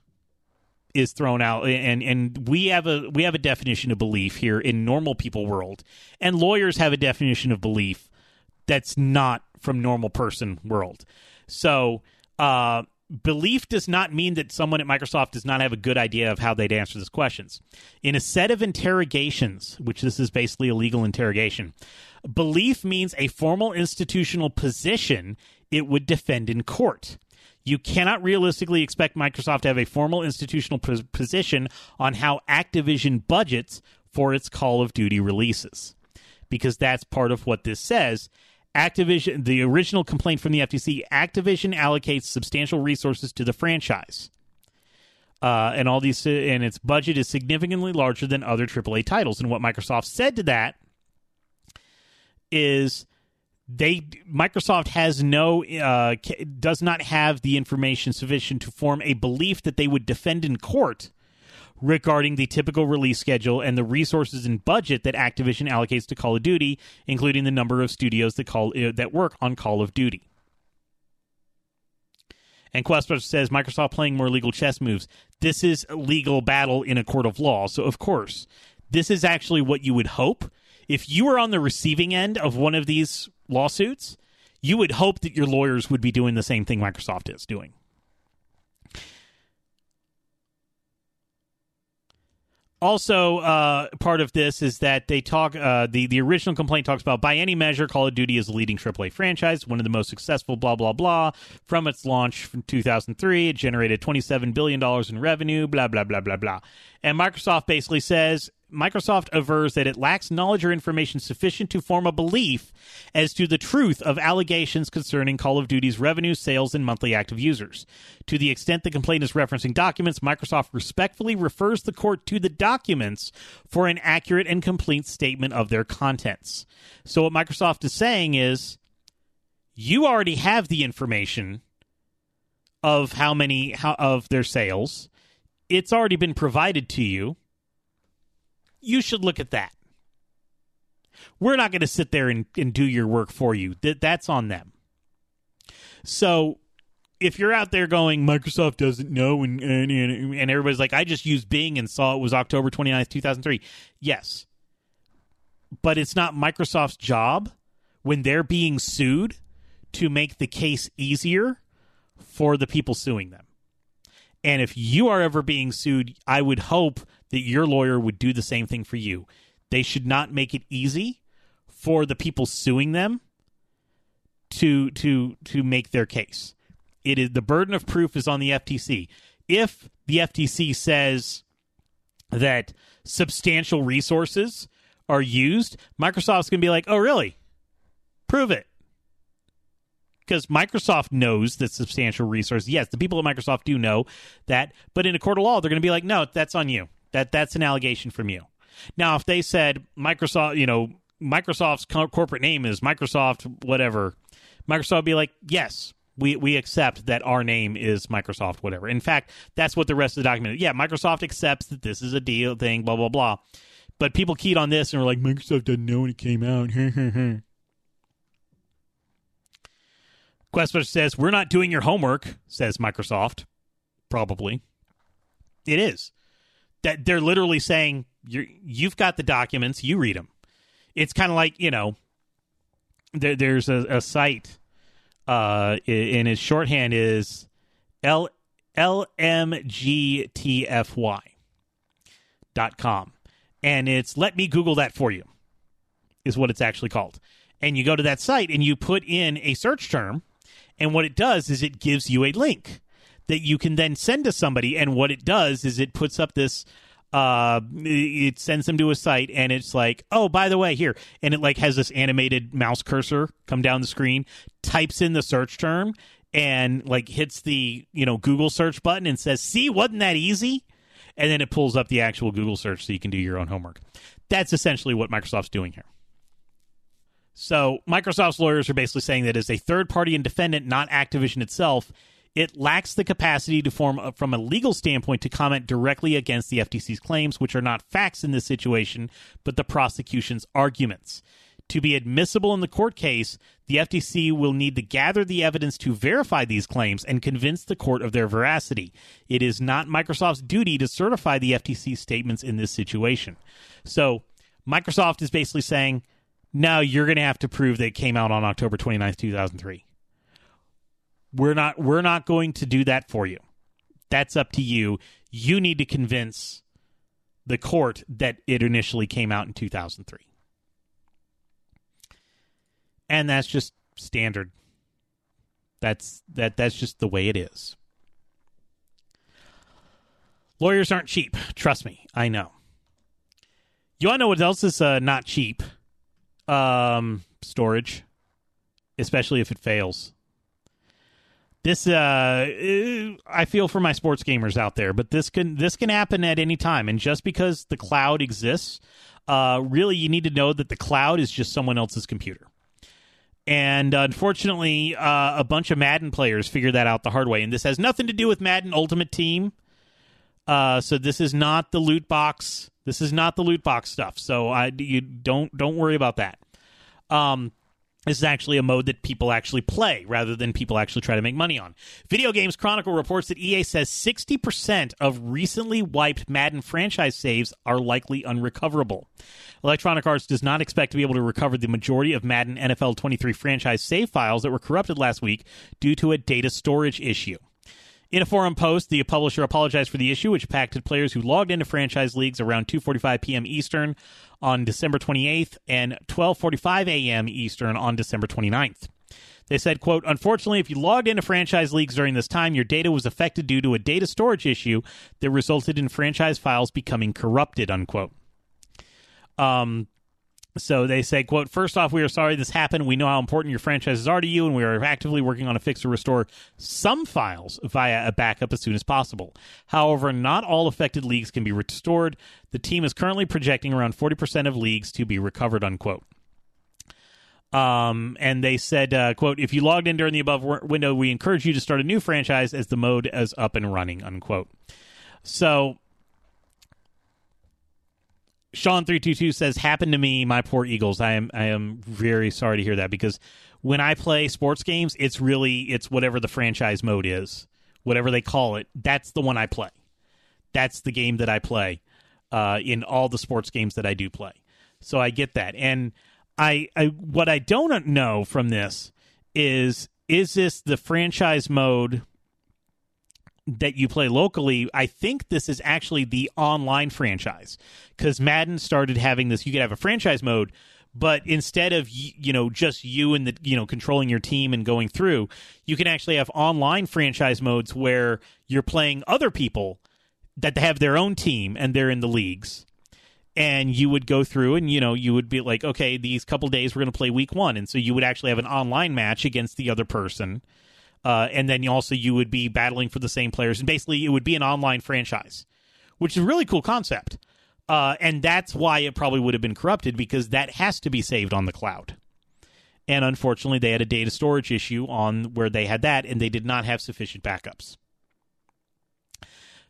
[SPEAKER 1] is thrown out, and and we have a we have a definition of belief here in normal people world, and lawyers have a definition of belief that's not from normal person world. So, uh, belief does not mean that someone at Microsoft does not have a good idea of how they'd answer these questions. In a set of interrogations, which this is basically a legal interrogation, belief means a formal institutional position it would defend in court. You cannot realistically expect Microsoft to have a formal institutional pos- position on how Activision budgets for its Call of Duty releases, because that's part of what this says. Activision, the original complaint from the FTC, Activision allocates substantial resources to the franchise. Uh, and all these, and its budget is significantly larger than other AAA titles. And what Microsoft said to that is they Microsoft has no uh, does not have the information sufficient to form a belief that they would defend in court regarding the typical release schedule and the resources and budget that Activision allocates to Call of Duty, including the number of studios that call uh, that work on Call of Duty. And Questbuster says Microsoft playing more legal chess moves. This is a legal battle in a court of law, so of course, this is actually what you would hope if you were on the receiving end of one of these lawsuits, you would hope that your lawyers would be doing the same thing Microsoft is doing. Also, uh, part of this is that they talk. Uh, the the original complaint talks about by any measure, Call of Duty is a leading AAA franchise, one of the most successful. Blah blah blah. From its launch from 2003, it generated 27 billion dollars in revenue. Blah blah blah blah blah. And Microsoft basically says Microsoft avers that it lacks knowledge or information sufficient to form a belief as to the truth of allegations concerning Call of Duty's revenue, sales, and monthly active users. To the extent the complaint is referencing documents, Microsoft respectfully refers the court to the documents for an accurate and complete statement of their contents. So, what Microsoft is saying is you already have the information of how many how, of their sales. It's already been provided to you you should look at that. We're not going to sit there and, and do your work for you. That that's on them. So if you're out there going, Microsoft doesn't know, and, and, and everybody's like, I just used Bing and saw it was October 29th, 2003. Yes. But it's not Microsoft's job when they're being sued to make the case easier for the people suing them. And if you are ever being sued, I would hope that your lawyer would do the same thing for you. They should not make it easy for the people suing them to to to make their case. It is the burden of proof is on the FTC. If the FTC says that substantial resources are used, Microsoft's going to be like, "Oh, really? Prove it." Because Microsoft knows that substantial resource. Yes, the people at Microsoft do know that, but in a court of law, they're going to be like, "No, that's on you." That that's an allegation from you. Now, if they said Microsoft, you know, Microsoft's co- corporate name is Microsoft, whatever, Microsoft would be like, yes, we we accept that our name is Microsoft, whatever. In fact, that's what the rest of the document. Is. Yeah, Microsoft accepts that this is a deal thing, blah blah blah. But people keyed on this and were like, Microsoft doesn't know when it came out. [laughs] Questbuster says, We're not doing your homework, says Microsoft. Probably. It is that they're literally saying you you've got the documents, you read them. It's kind of like you know, there, there's a, a site, uh, in its shorthand is L lmgtfy dot com, and it's let me Google that for you, is what it's actually called. And you go to that site and you put in a search term, and what it does is it gives you a link that you can then send to somebody. And what it does is it puts up this uh, it sends them to a site and it's like, oh, by the way, here, and it like has this animated mouse cursor come down the screen, types in the search term, and like hits the you know Google search button and says, "See, wasn't that easy?" And then it pulls up the actual Google search so you can do your own homework. That's essentially what Microsoft's doing here. So Microsoft's lawyers are basically saying that as a third party and defendant, not Activision itself, it lacks the capacity to form, a, from a legal standpoint, to comment directly against the FTC's claims, which are not facts in this situation, but the prosecution's arguments. To be admissible in the court case, the FTC will need to gather the evidence to verify these claims and convince the court of their veracity. It is not Microsoft's duty to certify the FTC's statements in this situation. So, Microsoft is basically saying, no, you're going to have to prove that it came out on October 29th, 2003. We're not we're not going to do that for you. That's up to you. You need to convince the court that it initially came out in 2003. And that's just standard. That's that that's just the way it is. Lawyers aren't cheap. Trust me, I know. You want to know what else is uh, not cheap? Um, storage, especially if it fails this uh I feel for my sports gamers out there, but this can this can happen at any time and just because the cloud exists, uh really you need to know that the cloud is just someone else's computer. And unfortunately, uh, a bunch of Madden players figured that out the hard way. And this has nothing to do with Madden Ultimate Team. Uh, so this is not the loot box. This is not the loot box stuff. So I you don't don't worry about that. Um, this is actually a mode that people actually play rather than people actually try to make money on. Video Games Chronicle reports that EA says 60% of recently wiped Madden franchise saves are likely unrecoverable. Electronic Arts does not expect to be able to recover the majority of Madden NFL 23 franchise save files that were corrupted last week due to a data storage issue. In a forum post, the publisher apologized for the issue, which impacted players who logged into franchise leagues around 2:45 p.m. Eastern on December 28th and 12:45 a.m. Eastern on December 29th. They said, quote, unfortunately, if you logged into franchise leagues during this time, your data was affected due to a data storage issue that resulted in franchise files becoming corrupted, unquote. Um, so they say, quote, first off, we are sorry this happened. We know how important your franchises are to you, and we are actively working on a fix to restore some files via a backup as soon as possible. However, not all affected leagues can be restored. The team is currently projecting around 40% of leagues to be recovered, unquote. Um, and they said, uh, quote, if you logged in during the above window, we encourage you to start a new franchise as the mode is up and running, unquote. So Sean three two two says, "Happened to me, my poor Eagles. I am I am very sorry to hear that because when I play sports games, it's really it's whatever the franchise mode is, whatever they call it. That's the one I play. That's the game that I play uh, in all the sports games that I do play. So I get that, and I, I what I don't know from this is is this the franchise mode that you play locally, I think this is actually the online franchise because Madden started having this. You could have a franchise mode, but instead of you know just you and the you know controlling your team and going through, you can actually have online franchise modes where you're playing other people that have their own team and they're in the leagues. And you would go through, and you know, you would be like, okay, these couple days we're going to play week one, and so you would actually have an online match against the other person uh, and then also you would be battling for the same players, and basically it would be an online franchise, which is a really cool concept. Uh, and that's why it probably would have been corrupted because that has to be saved on the cloud. And unfortunately, they had a data storage issue on where they had that, and they did not have sufficient backups.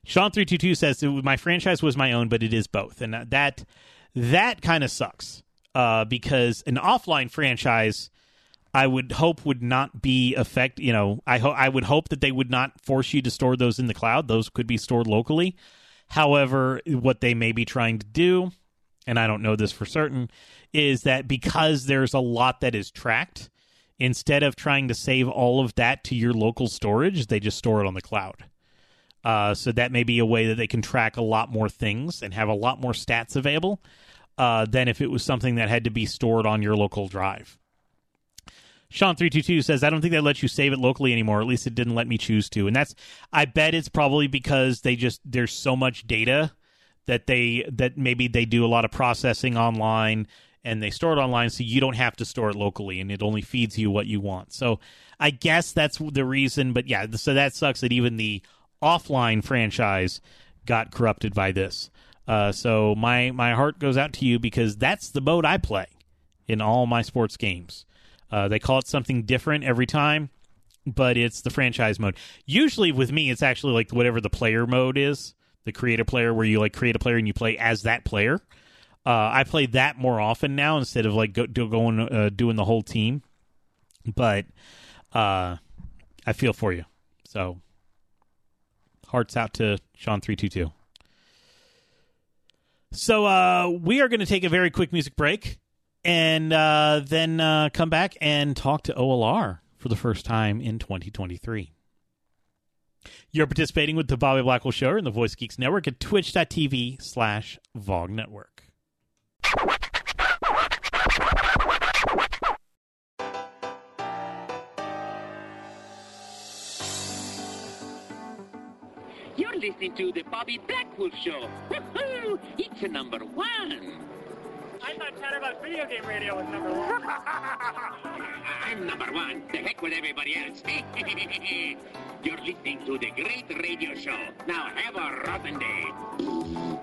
[SPEAKER 1] Sean three two two says my franchise was my own, but it is both, and that that kind of sucks uh, because an offline franchise I would hope would not be affect. You know, I ho- I would hope that they would not force you to store those in the cloud. Those could be stored locally. However, what they may be trying to do, and I don't know this for certain, is that because there's a lot that is tracked, instead of trying to save all of that to your local storage, they just store it on the cloud. Uh, so that may be a way that they can track a lot more things and have a lot more stats available uh, than if it was something that had to be stored on your local drive. Sean322 says, I don't think they let you save it locally anymore. At least it didn't let me choose to. And that's, I bet it's probably because they just, there's so much data that they that maybe they do a lot of processing online and they store it online so you don't have to store it locally and it only feeds you what you want. So I guess that's the reason. But yeah, so that sucks that even the offline franchise got corrupted by this. Uh, so my my heart goes out to you because that's the mode I play in all my sports games. Uh, they call it something different every time, but it's the franchise mode. Usually with me, it's actually like whatever the player mode is, the create a player where you like create a player and you play as that player. Uh, I play that more often now instead of like go, do, going uh, doing the whole team. But uh, I feel for you. So hearts out to Sean three two two. So uh, we are going to take a very quick music break and uh, then uh, come back and talk to OLR for the first time in 2023. You're participating with the Bobby Blackwolf Show and the Voice Geeks Network at twitch.tv slash VOG Network.
[SPEAKER 6] You're listening to the Bobby Blackwolf Show. Woohoo! It's a number one.
[SPEAKER 2] I thought chat about video game radio was number one. [laughs]
[SPEAKER 6] I'm number one. The heck with everybody else. [laughs] You're listening to the great radio show. Now have a rotten day. [laughs]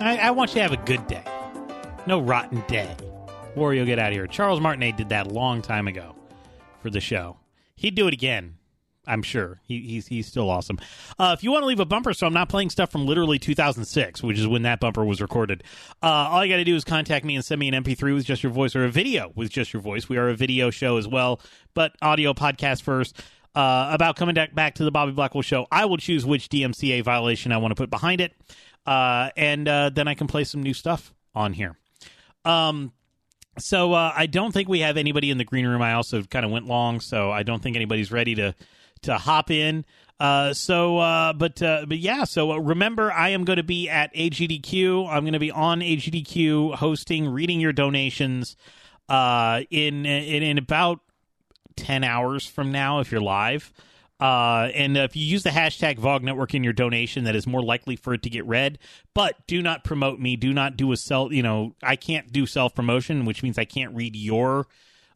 [SPEAKER 1] I, I want you to have a good day. No rotten day. Wario, get out of here. Charles Martinet did that a long time ago for the show. He'd do it again. I'm sure he, he's he's still awesome. Uh, if you want to leave a bumper, so I'm not playing stuff from literally 2006, which is when that bumper was recorded. Uh, all you got to do is contact me and send me an MP3 with just your voice or a video with just your voice. We are a video show as well, but audio podcast first. Uh, about coming back back to the Bobby Blackwolf show, I will choose which DMCA violation I want to put behind it, uh, and uh, then I can play some new stuff on here. Um, so uh, I don't think we have anybody in the green room. I also kind of went long, so I don't think anybody's ready to to hop in. Uh, so, uh, but uh, but yeah. So uh, remember, I am going to be at AGDQ. I'm going to be on AGDQ hosting, reading your donations. Uh, in in in about ten hours from now, if you're live. Uh, and if you use the hashtag VOG Network in your donation, that is more likely for it to get read. But do not promote me. Do not do a self. You know, I can't do self promotion, which means I can't read your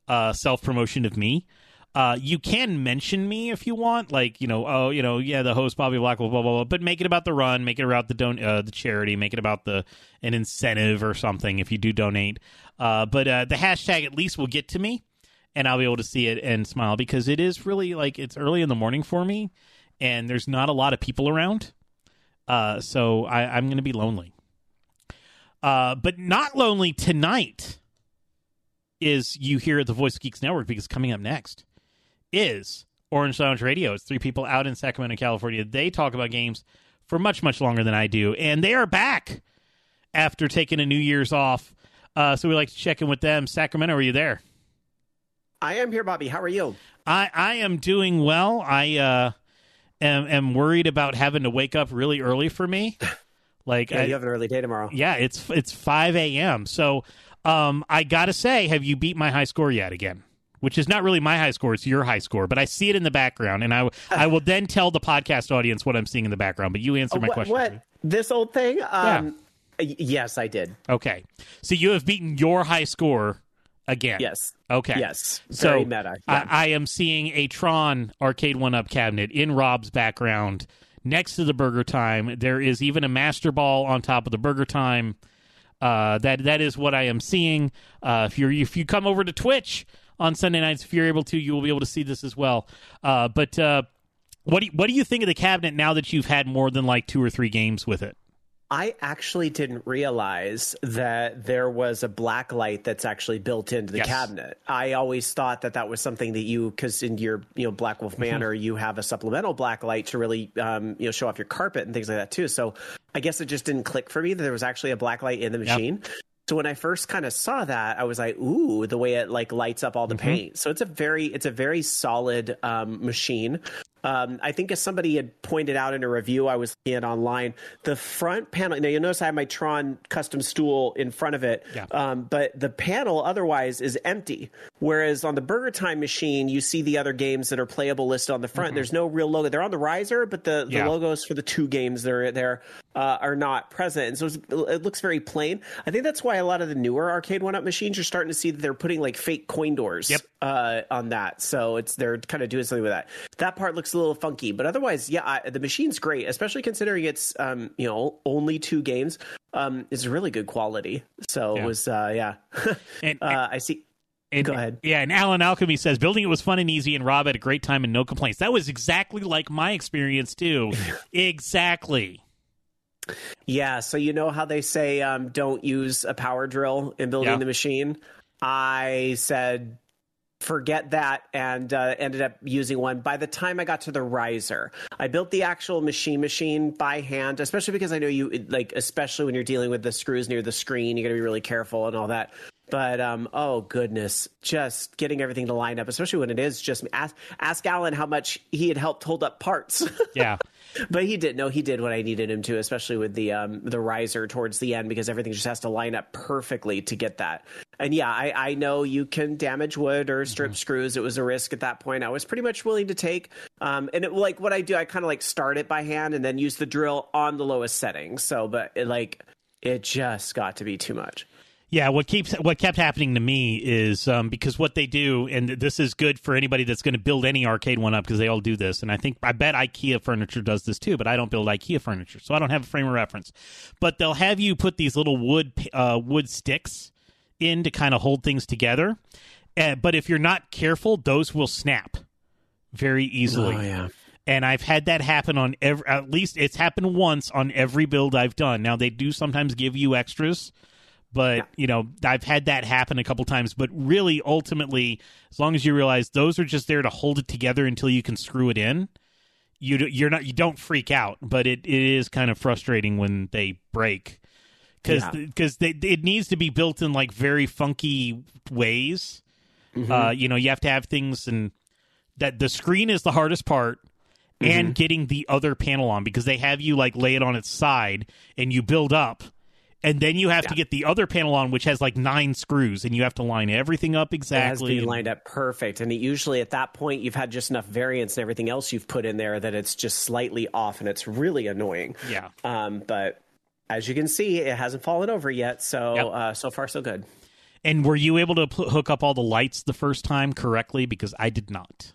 [SPEAKER 1] uh, self promotion of me. Uh, you can mention me if you want, like you know, oh, you know, yeah, the host Bobby Blackwolf, blah blah blah. But make it about the run, make it about the don- uh, the charity, make it about the an incentive or something if you do donate. Uh, but uh, the hashtag at least will get to me, and I'll be able to see it and smile because it is really like it's early in the morning for me, and there's not a lot of people around, uh, so I, I'm going to be lonely. Uh, but not lonely tonight is you here at the Voice Geeks Network because coming up next is Orange Lounge Radio. It's three people out in Sacramento, California. They talk about games for much, much longer than I do. And they are back after taking a New Year's off. Uh, so we like to check in with them. Sacramento, are you there?
[SPEAKER 7] I am here, Bobby. How are you?
[SPEAKER 1] I, I am doing well. I uh, am, am worried about having to wake up really early for me. [laughs] Like
[SPEAKER 7] Yeah,
[SPEAKER 1] I-
[SPEAKER 7] you have an early day tomorrow.
[SPEAKER 1] yeah, it's it's five a.m. So um, I gotta say, have you beat my high score yet again? Which is not really my high score; it's your high score. But I see it in the background, and I [laughs] I will then tell the podcast audience what I'm seeing in the background. But you answer my
[SPEAKER 7] what,
[SPEAKER 1] question.
[SPEAKER 7] what? This old thing? Um, Yes, I did.
[SPEAKER 1] Okay, so you have beaten your high score again.
[SPEAKER 7] Yes.
[SPEAKER 1] Okay.
[SPEAKER 7] Yes.
[SPEAKER 1] So
[SPEAKER 7] meta. Yeah.
[SPEAKER 1] I, I am seeing a Tron arcade one up cabinet in Rob's background next to the Burger Time. There is even a Master Ball on top of the Burger Time. Uh, that that is what I am seeing. Uh, if you if you come over to Twitch on Sunday nights, if you're able to, you will be able to see this as well. Uh, but uh, what do you, what do you think of the cabinet now that you've had more than like two or three games with it?
[SPEAKER 7] I actually didn't realize that there was a black light that's actually built into the
[SPEAKER 1] Yes.
[SPEAKER 7] cabinet. I always thought that that was something that you, because in your you know Blackwolf
[SPEAKER 1] Mm-hmm.
[SPEAKER 7] Manor, you have a supplemental black light to really um, you know show off your carpet and things like that too. So I guess it just didn't click for me that there was actually a black light in the machine. So when I first kind of saw that, I was like, "Ooh, the way it like lights up all the paint." So it's a very, it's a very solid um, machine. Um, I think as somebody had pointed out in a review I was looking at online, the front panel. Now you'll notice I have my Tron custom stool in front of it,
[SPEAKER 1] Yeah.
[SPEAKER 7] um, but the panel otherwise is empty, Whereas on the Burger Time machine, you see the other games that are playable listed on the front. There's no real logo. They're on the riser, but the, the
[SPEAKER 1] Yeah.
[SPEAKER 7] logos for the two games that are there uh, are not present. And so it looks very plain. I think that's why a lot of the newer Arcade1Up machines, you're starting to see that they're putting like fake coin doors
[SPEAKER 1] Yep.
[SPEAKER 7] uh, on that. So it's they're kind of doing something with that. That part looks a little funky, but otherwise, yeah, I, the machine's great, especially considering it's um, you know only two games. Um, it's really good quality. So
[SPEAKER 1] Yeah.
[SPEAKER 7] it was uh, yeah. [laughs]
[SPEAKER 1] And,
[SPEAKER 7] uh, I see.
[SPEAKER 1] and-
[SPEAKER 7] go ahead.
[SPEAKER 1] Yeah, and Alan Alchemy says building it was fun and easy, and Rob had a great time and no complaints. That was exactly like my experience too. [laughs] exactly.
[SPEAKER 7] Yeah, so you know how they say um, don't use a power drill in building
[SPEAKER 1] Yeah.
[SPEAKER 7] the machine. I said forget that and uh, ended up using one by the time i got to the riser i built the actual machine machine by hand especially because i know you like especially when you're dealing with the screws near the screen you got to be really careful and all that but um, oh goodness just getting everything to line up especially when it is just ask, ask alan how much he had helped hold up parts. [laughs]
[SPEAKER 1] Yeah. [laughs]
[SPEAKER 7] but he did no he did what i needed him to especially with the um the riser towards the end because everything just has to line up perfectly to get that. And yeah i i know you can damage wood or strip screws. It was a risk at that point. I was pretty much willing to take um and it like what i do i kind of like start it by hand and then use the drill on the lowest setting. So but it like it just got to be too much
[SPEAKER 1] Yeah, what keeps what kept happening to me is um, because what they do, and this is good for anybody that's going to build any Arcade1Up because they all do this, and I think I bet IKEA furniture does this too, but I don't build IKEA furniture, so I don't have a frame of reference. But they'll have you put these little wood uh, wood sticks in to kind of hold things together, uh, but if you're not careful, those will snap very easily.
[SPEAKER 7] oh yeah
[SPEAKER 1] and I've had that happen on every. At least it's happened once on every build I've done. Now they do sometimes give you extras, but
[SPEAKER 7] Yeah.
[SPEAKER 1] you know I've had that happen a couple times. But really, ultimately, as long as you realize those are just there to hold it together until you can screw it in, you you're not you don't freak out. But it, it is kind of frustrating when they break because
[SPEAKER 7] Yeah.
[SPEAKER 1] because it needs to be built in like very funky ways. Uh, you know, you have to have things and that the screen is the hardest part and getting the other panel on because they have you like lay it on its side and you build up and then you have to get the other panel on which has like nine screws and you have to line everything up exactly
[SPEAKER 7] It has to
[SPEAKER 1] exactly
[SPEAKER 7] be lined up perfect. And it usually at that point, you've had just enough variance and everything else you've put in there that it's just slightly off and it's really annoying.
[SPEAKER 1] yeah
[SPEAKER 7] Um, but as you can see, it hasn't fallen over yet. So,
[SPEAKER 1] Yep.
[SPEAKER 7] uh, so far, so good.
[SPEAKER 1] and were you able to pl- hook up all the lights the first time correctly because i did not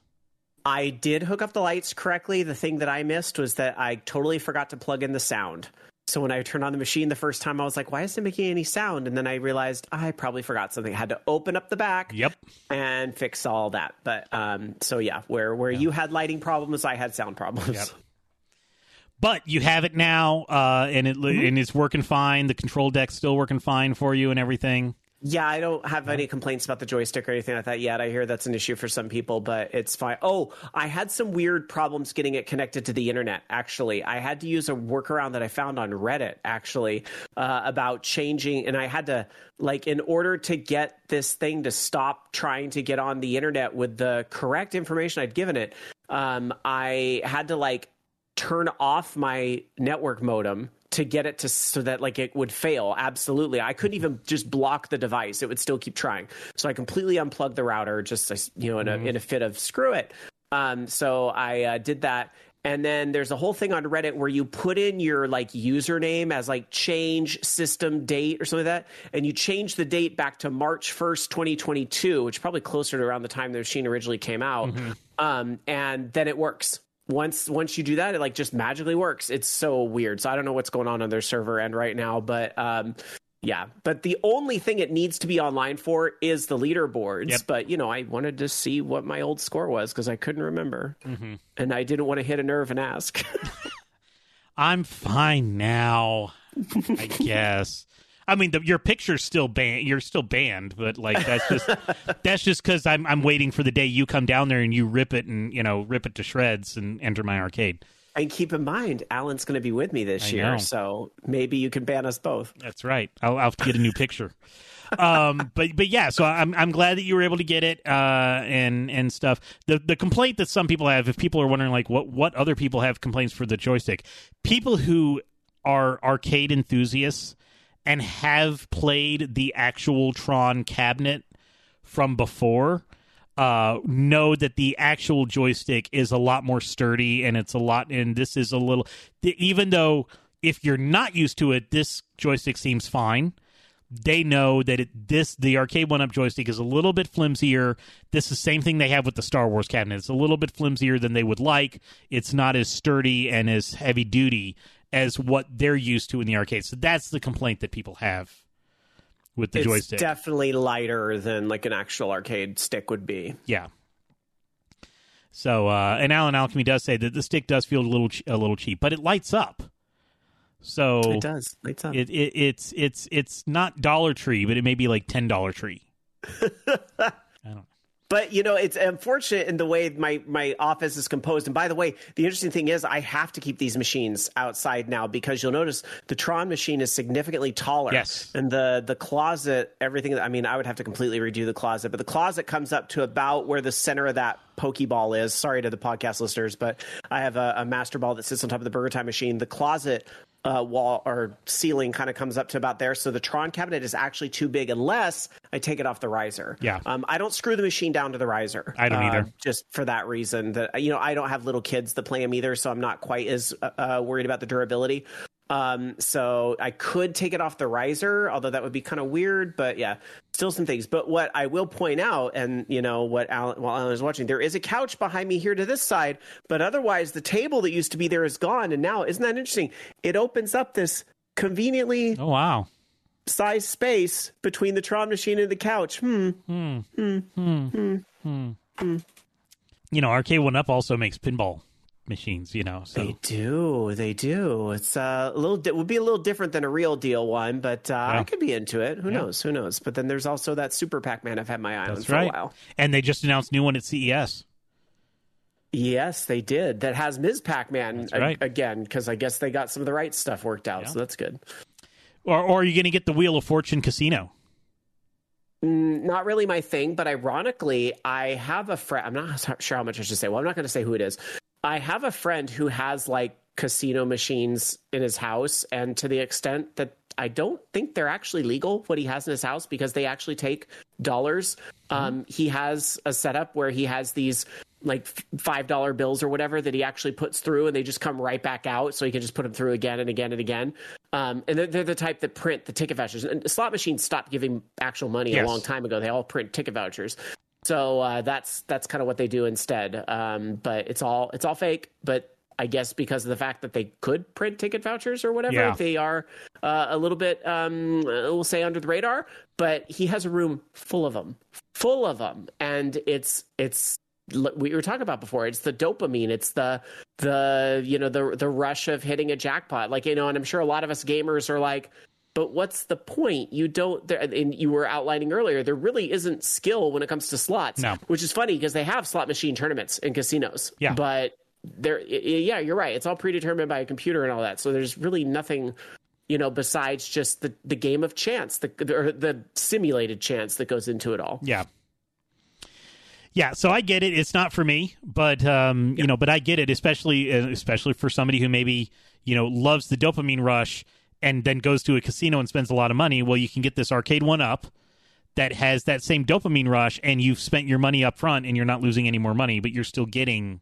[SPEAKER 7] I did hook up the lights correctly. The thing that I missed was that I totally forgot to plug in the sound. So when I turned on the machine the first time, I was like, why isn't it making any sound? And then I realized I probably forgot something. I had to open up the back
[SPEAKER 1] yep
[SPEAKER 7] and fix all that. But um, so yeah, where where you had lighting problems, I had sound problems.
[SPEAKER 1] Yep. but you have it now uh, and it
[SPEAKER 7] Mm-hmm.
[SPEAKER 1] and it's working fine the control deck's still working fine for you and everything
[SPEAKER 7] Yeah, I don't have any complaints about the joystick or anything like that yet. I hear that's an issue for some people, but it's fine. Oh, I had some weird problems getting it connected to the internet, actually. I had to use a workaround that I found on Reddit, actually, uh, about changing, and I had to, like, in order to get this thing to stop trying to get on the internet with the correct information I'd given it, um, I had to, like, turn off my network modem to get it to so that like it would fail. Absolutely. I couldn't even just block the device. It would still keep trying. So i completely unplugged the router just you know in a, in a fit of screw it. Um, so i uh, did that. And then there's a whole thing on reddit where you put in your like username as like change system date or something like that and you change the date back to march 1st 2022 which is probably closer to around the time the machine originally came out. Um, and then it works once once you do that it like just magically works. It's so weird. So i don't know what's going on on their server end right now but um yeah. But the only thing it needs to be online for is the leaderboards.
[SPEAKER 1] Yep.
[SPEAKER 7] but you know i wanted to see what my old score was because i couldn't remember. And i didn't want to hit a nerve and ask. [laughs]
[SPEAKER 1] I'm fine now i [laughs] guess I mean, the, your picture's still banned. You're still banned, but like that's just [laughs] that's just because I'm I'm waiting for the day you come down there and you rip it and you know rip it to shreds and enter my arcade.
[SPEAKER 7] and keep in mind alan's going to be with me this
[SPEAKER 1] I
[SPEAKER 7] year
[SPEAKER 1] know.
[SPEAKER 7] so maybe you can ban us both
[SPEAKER 1] That's right. I'll, I'll get a new picture. um, [laughs] but but yeah, so I'm I'm glad that you were able to get it uh, and and stuff. The the complaint that some people have, if people are wondering like what what other people have complaints for the joystick, people who are arcade enthusiasts and have played the actual Tron cabinet from before uh, know that the actual joystick is a lot more sturdy and it's a lot and this is a little even though if you're not used to it this joystick seems fine. They know that it, this the Arcade1Up joystick is a little bit flimsier. This is the same thing they have with the star wars cabinet. It's a little bit flimsier than they would like. It's not as sturdy and as heavy duty as what they're used to in the arcade so that's the complaint that people have with the
[SPEAKER 7] it's
[SPEAKER 1] joystick
[SPEAKER 7] definitely lighter than like an actual arcade stick would be.
[SPEAKER 1] Yeah. So, uh, and Alan Alchemy does say that the stick does feel a little a little cheap, but it lights up. So
[SPEAKER 7] It does. Lights up.
[SPEAKER 1] It, it it's it's it's not Dollar Tree, but it may be like ten Dollar Tree. [laughs] I don't.
[SPEAKER 7] But you know, it's unfortunate in the way my my office is composed. And by the way, the interesting thing is, I have to keep these machines outside now because you'll notice the Tron machine is significantly taller.
[SPEAKER 1] Yes.
[SPEAKER 7] and the the closet, everything. I mean, I would have to completely redo the closet, but the closet comes up to about where the center of that Pokeball is. Sorry to the podcast listeners, but I have a, a Master Ball that sits on top of the Burger Time machine. The closet uh, wall or ceiling kind of comes up to about there. So the Tron cabinet is actually too big unless I take it off the riser.
[SPEAKER 1] Yeah.
[SPEAKER 7] Um, I don't screw the machine down to the riser.
[SPEAKER 1] I don't
[SPEAKER 7] uh,
[SPEAKER 1] either.
[SPEAKER 7] Just for that reason that you know I don't have little kids that play them either, so I'm not quite as uh, uh, worried about the durability. Um, so I could take it off the riser, although that would be kind of weird. But yeah, still some things. But what I will point out, and you know what, Alan, while Alan is watching, there is a couch behind me here to this side, but otherwise the table that used to be there is gone, and now isn't that interesting? It opens up this conveniently
[SPEAKER 1] Oh wow.
[SPEAKER 7] sized space between the Tron machine and the couch. Hmm.
[SPEAKER 1] Hmm. Hmm. Hmm. Hmm. hmm. You know, Arcade1Up also makes pinball machines. You know, so
[SPEAKER 7] They do. They do. It's uh, a little. It would be a little different than a real deal one, but uh, I could be into it. Who knows? Who knows? But then there's also that Super Pac-Man I've had my eye on for
[SPEAKER 1] right.
[SPEAKER 7] a while.
[SPEAKER 1] And they just announced a new one at CES.
[SPEAKER 7] Yes, they did. That has Ms. Pac-Man
[SPEAKER 1] right.
[SPEAKER 7] again because I guess they got some of the right stuff worked out.
[SPEAKER 1] Yeah.
[SPEAKER 7] So that's good.
[SPEAKER 1] Or, or are you going to get the Wheel of Fortune Casino?
[SPEAKER 7] Mm, Not really my thing, but ironically, I have a friend. I'm not sure how much I should say. Well, I'm not going to say who it is. I have a friend who has like casino machines in his house, and to the extent that I don't think they're actually legal what he has in his house because they actually take dollars. Um, he has a setup where he has these like five dollar bills or whatever that he actually puts through, and they just come right back out, so he can just put them through again and again and again. Um, and they're, they're the type that print the ticket vouchers. And slot machines stopped giving actual money
[SPEAKER 1] Yes.
[SPEAKER 7] a long time ago. They all print ticket vouchers. So uh, that's that's kind of what they do instead. Um, but it's all it's all fake. But I guess because of the fact that they could print ticket vouchers or whatever,
[SPEAKER 1] Yeah.
[SPEAKER 7] they are uh, a little bit, um, we'll say, under the radar. But he has a room full of them, full of them, and it's it's we were talking about before. It's the dopamine. It's the the you know the the rush of hitting a jackpot. Like you know, and I'm sure a lot of us gamers are like. But what's the point? You don't. And you were outlining earlier. There really isn't skill when it comes to slots.
[SPEAKER 1] No.
[SPEAKER 7] which is funny because they have slot machine tournaments in casinos.
[SPEAKER 1] Yeah.
[SPEAKER 7] but there, yeah, you're right. It's all predetermined by a computer and all that. So there's really nothing, you know, besides just the the game of chance, the or the simulated chance that goes into it all.
[SPEAKER 1] Yeah. Yeah, so I get it. It's not for me, but um, you know, but I get it, especially uh, especially for somebody who maybe you know loves the dopamine rush and then goes to a casino and spends a lot of money. Well, you can get this Arcade1Up that has that same dopamine rush, and you've spent your money up front, and you're not losing any more money, but you're still getting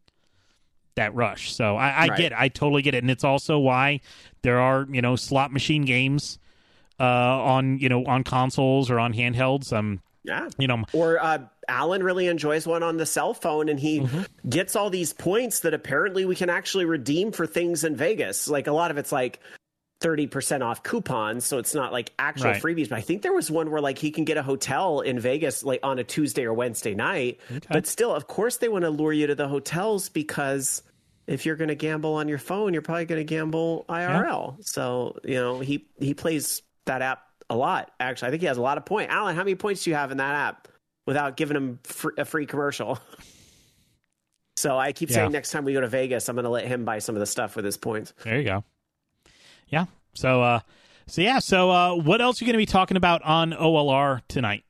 [SPEAKER 1] that rush. So I, I
[SPEAKER 7] Right.
[SPEAKER 1] get, it. I totally get it, and it's also why there are you know slot machine games uh, on you know on consoles or on handhelds. Um,
[SPEAKER 7] Yeah.
[SPEAKER 1] you know,
[SPEAKER 7] Or uh, Alan really enjoys one on the cell phone, and he gets all these points that apparently we can actually redeem for things in Vegas. Like a lot of it's like thirty percent off coupons, so it's not like actual
[SPEAKER 1] Right.
[SPEAKER 7] freebies. But I think there was one where like he can get a hotel in Vegas like on a Tuesday or Wednesday night. But still, of course, they want to lure you to the hotels because. If you're going to gamble on your phone, you're probably going to gamble IRL. So you know he he plays that app a lot. Actually, I think he has a lot of points. Alan, how many points do you have in that app without giving him fr- a free commercial? [laughs] so I keep
[SPEAKER 1] Yeah.
[SPEAKER 7] saying next time we go to Vegas, I'm going to let him buy some of the stuff with his points.
[SPEAKER 1] There you go. Yeah. So uh so yeah, so uh what else are you going to be talking about on OLR tonight?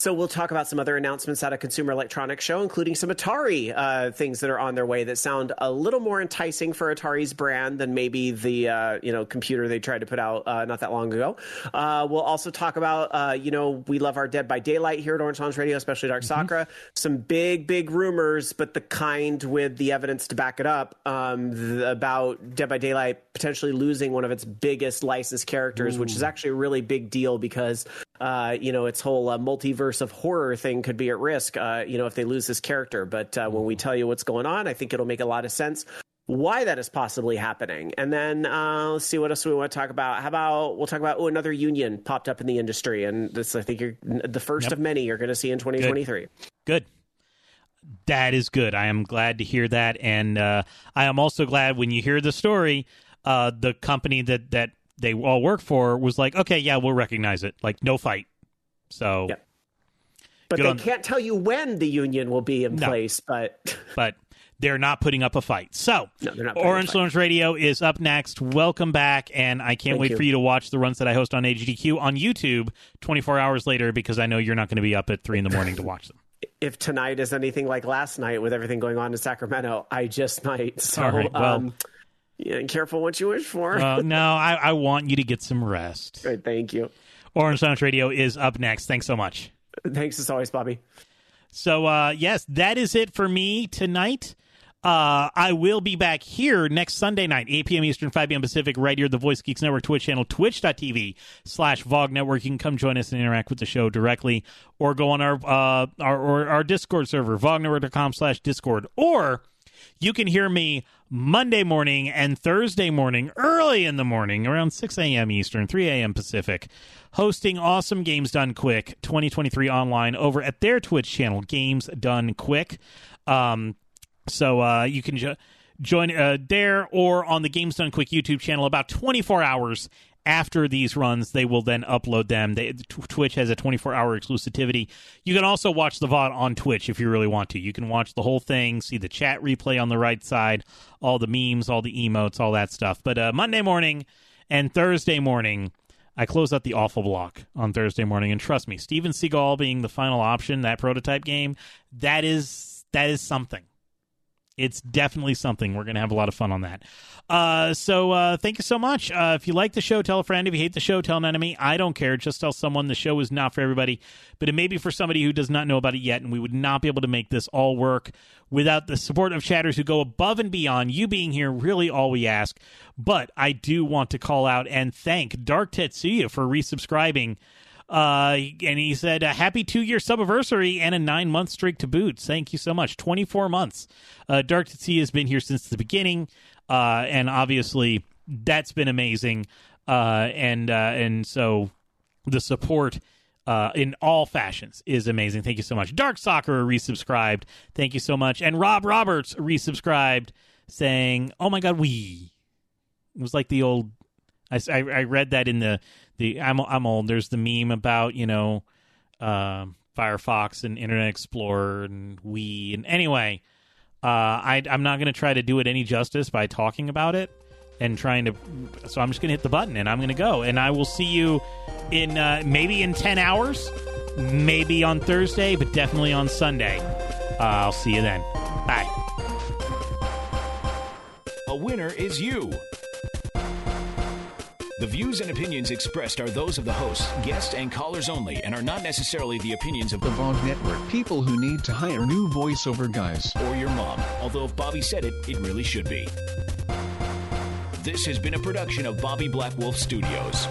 [SPEAKER 7] So we'll talk about some other announcements at a Consumer Electronics Show, including some Atari uh, things that are on their way that sound a little more enticing for Atari's brand than maybe the uh, you know computer they tried to put out uh, not that long ago. Uh, we'll also talk about uh, you know we love our Dead by Daylight here at Orange Lounge Radio, especially Dark Sakura. Some big big rumors, but the kind with the evidence to back it up um, th- about Dead by Daylight potentially losing one of its biggest licensed characters, which is actually a really big deal because uh, you know, its whole uh, multiverse of horror thing could be at risk, uh, you know, if they lose this character. But uh, when we tell you what's going on, I think it'll make a lot of sense why that is possibly happening. And then uh, let's see what else we want to talk about. How about we'll talk about oh another union popped up in the industry, and this I think you're the first
[SPEAKER 1] Yep.
[SPEAKER 7] of many you're going to see in 2023.
[SPEAKER 1] Good. That is good. I am glad to hear that, and uh, I am also glad when you hear the story. Uh, the company that that they all work for was like, okay, yeah, we'll recognize it. Like, no fight. So,
[SPEAKER 7] Yep. But
[SPEAKER 1] Good
[SPEAKER 7] they can't tell you when the union will be in
[SPEAKER 1] No.
[SPEAKER 7] place. But [laughs]
[SPEAKER 1] but they're not putting up a fight. So,
[SPEAKER 7] No, they're not putting up a
[SPEAKER 1] Orange. Lounge Radio is up next. Welcome back, and I can't
[SPEAKER 7] Thank
[SPEAKER 1] wait
[SPEAKER 7] you.
[SPEAKER 1] for you to watch the runs that I host on AGDQ on YouTube 24 hours later because I know you're not going to be up at three in the morning to watch them. [laughs]
[SPEAKER 7] if tonight is anything like last night with everything going on in Sacramento, I just might. [laughs] So,
[SPEAKER 1] right, well-
[SPEAKER 7] um, yeah, careful what you wish for.
[SPEAKER 1] Uh, no, I, I want you to get some rest.
[SPEAKER 7] Right, thank you.
[SPEAKER 1] Orange Lounge Radio is up next. Thanks so much.
[SPEAKER 7] Thanks as always, Bobby.
[SPEAKER 1] So, uh, yes, that is it for me tonight. Uh, I will be back here next Sunday night, 8 p.m. Eastern, 5 p.m. Pacific, right here at the Voice Geeks Network Twitch channel, twitch.tv slash VOG Network. You can come join us and interact with the show directly or go on our, uh, our, or our Discord server, vognetwork.com slash Discord. Or you can hear me Monday morning and Thursday morning, early in the morning, around 6 a.m. Eastern, 3 a.m. Pacific, hosting Awesome Games Done Quick 2023 online over at their Twitch channel, Games Done Quick. Um, so uh, you can jo- join uh, there or on the Games Done Quick YouTube channel about 24 hours after these runs. They will then upload them. They, Tw- Twitch has a 24 hour exclusivity. You can also watch the VOD on Twitch if you really want to. You can watch the whole thing, see the chat replay on the right side, all the memes, all the emotes, all that stuff. But uh, Monday morning and Thursday morning, I close out the awful block on Thursday morning, and trust me, Steven Seagal being the final option, that prototype game, that is that is something it's definitely something. We're going to have a lot of fun on that. Uh, so uh, thank you so much. Uh, if you like the show, tell a friend. If you hate the show, tell an enemy. I don't care. Just tell someone the show is not for everybody, but it may be for somebody who does not know about it yet, and we would not be able to make this all work without the support of chatters who go above and beyond. You being here, really all we ask. But I do want to call out and thank Dark Tetsuya for resubscribing. Uh, and he said, a happy two year subiversary and a nine month streak to boot. Thank you so much. 24 months. Uh, Dark Sea has been here since the beginning. Uh, and obviously that's been amazing. Uh, and, uh, and so the support, uh, in all fashions is amazing. Thank you so much. Dark Soccer resubscribed. Thank you so much. And Rob Roberts resubscribed saying, oh my God, we. It was like the old I, I read that in the the I'm I'm old. There's the meme about you know um Firefox and Internet Explorer and we and anyway, uh, I I'm not going to try to do it any justice by talking about it and trying to. So I'm just going to hit the button and I'm going to go and I will see you in uh, maybe in ten hours, maybe on Thursday, but definitely on Sunday. Uh, I'll see you then. Bye.
[SPEAKER 5] A winner is you. The views and opinions expressed are those of the hosts, guests, and callers only and are not necessarily the opinions of
[SPEAKER 8] The VOG Network. People who need to hire new voiceover guys.
[SPEAKER 5] or your mom. Although if Bobby said it, it really should be. This has been a production of Bobby Blackwolf Studios.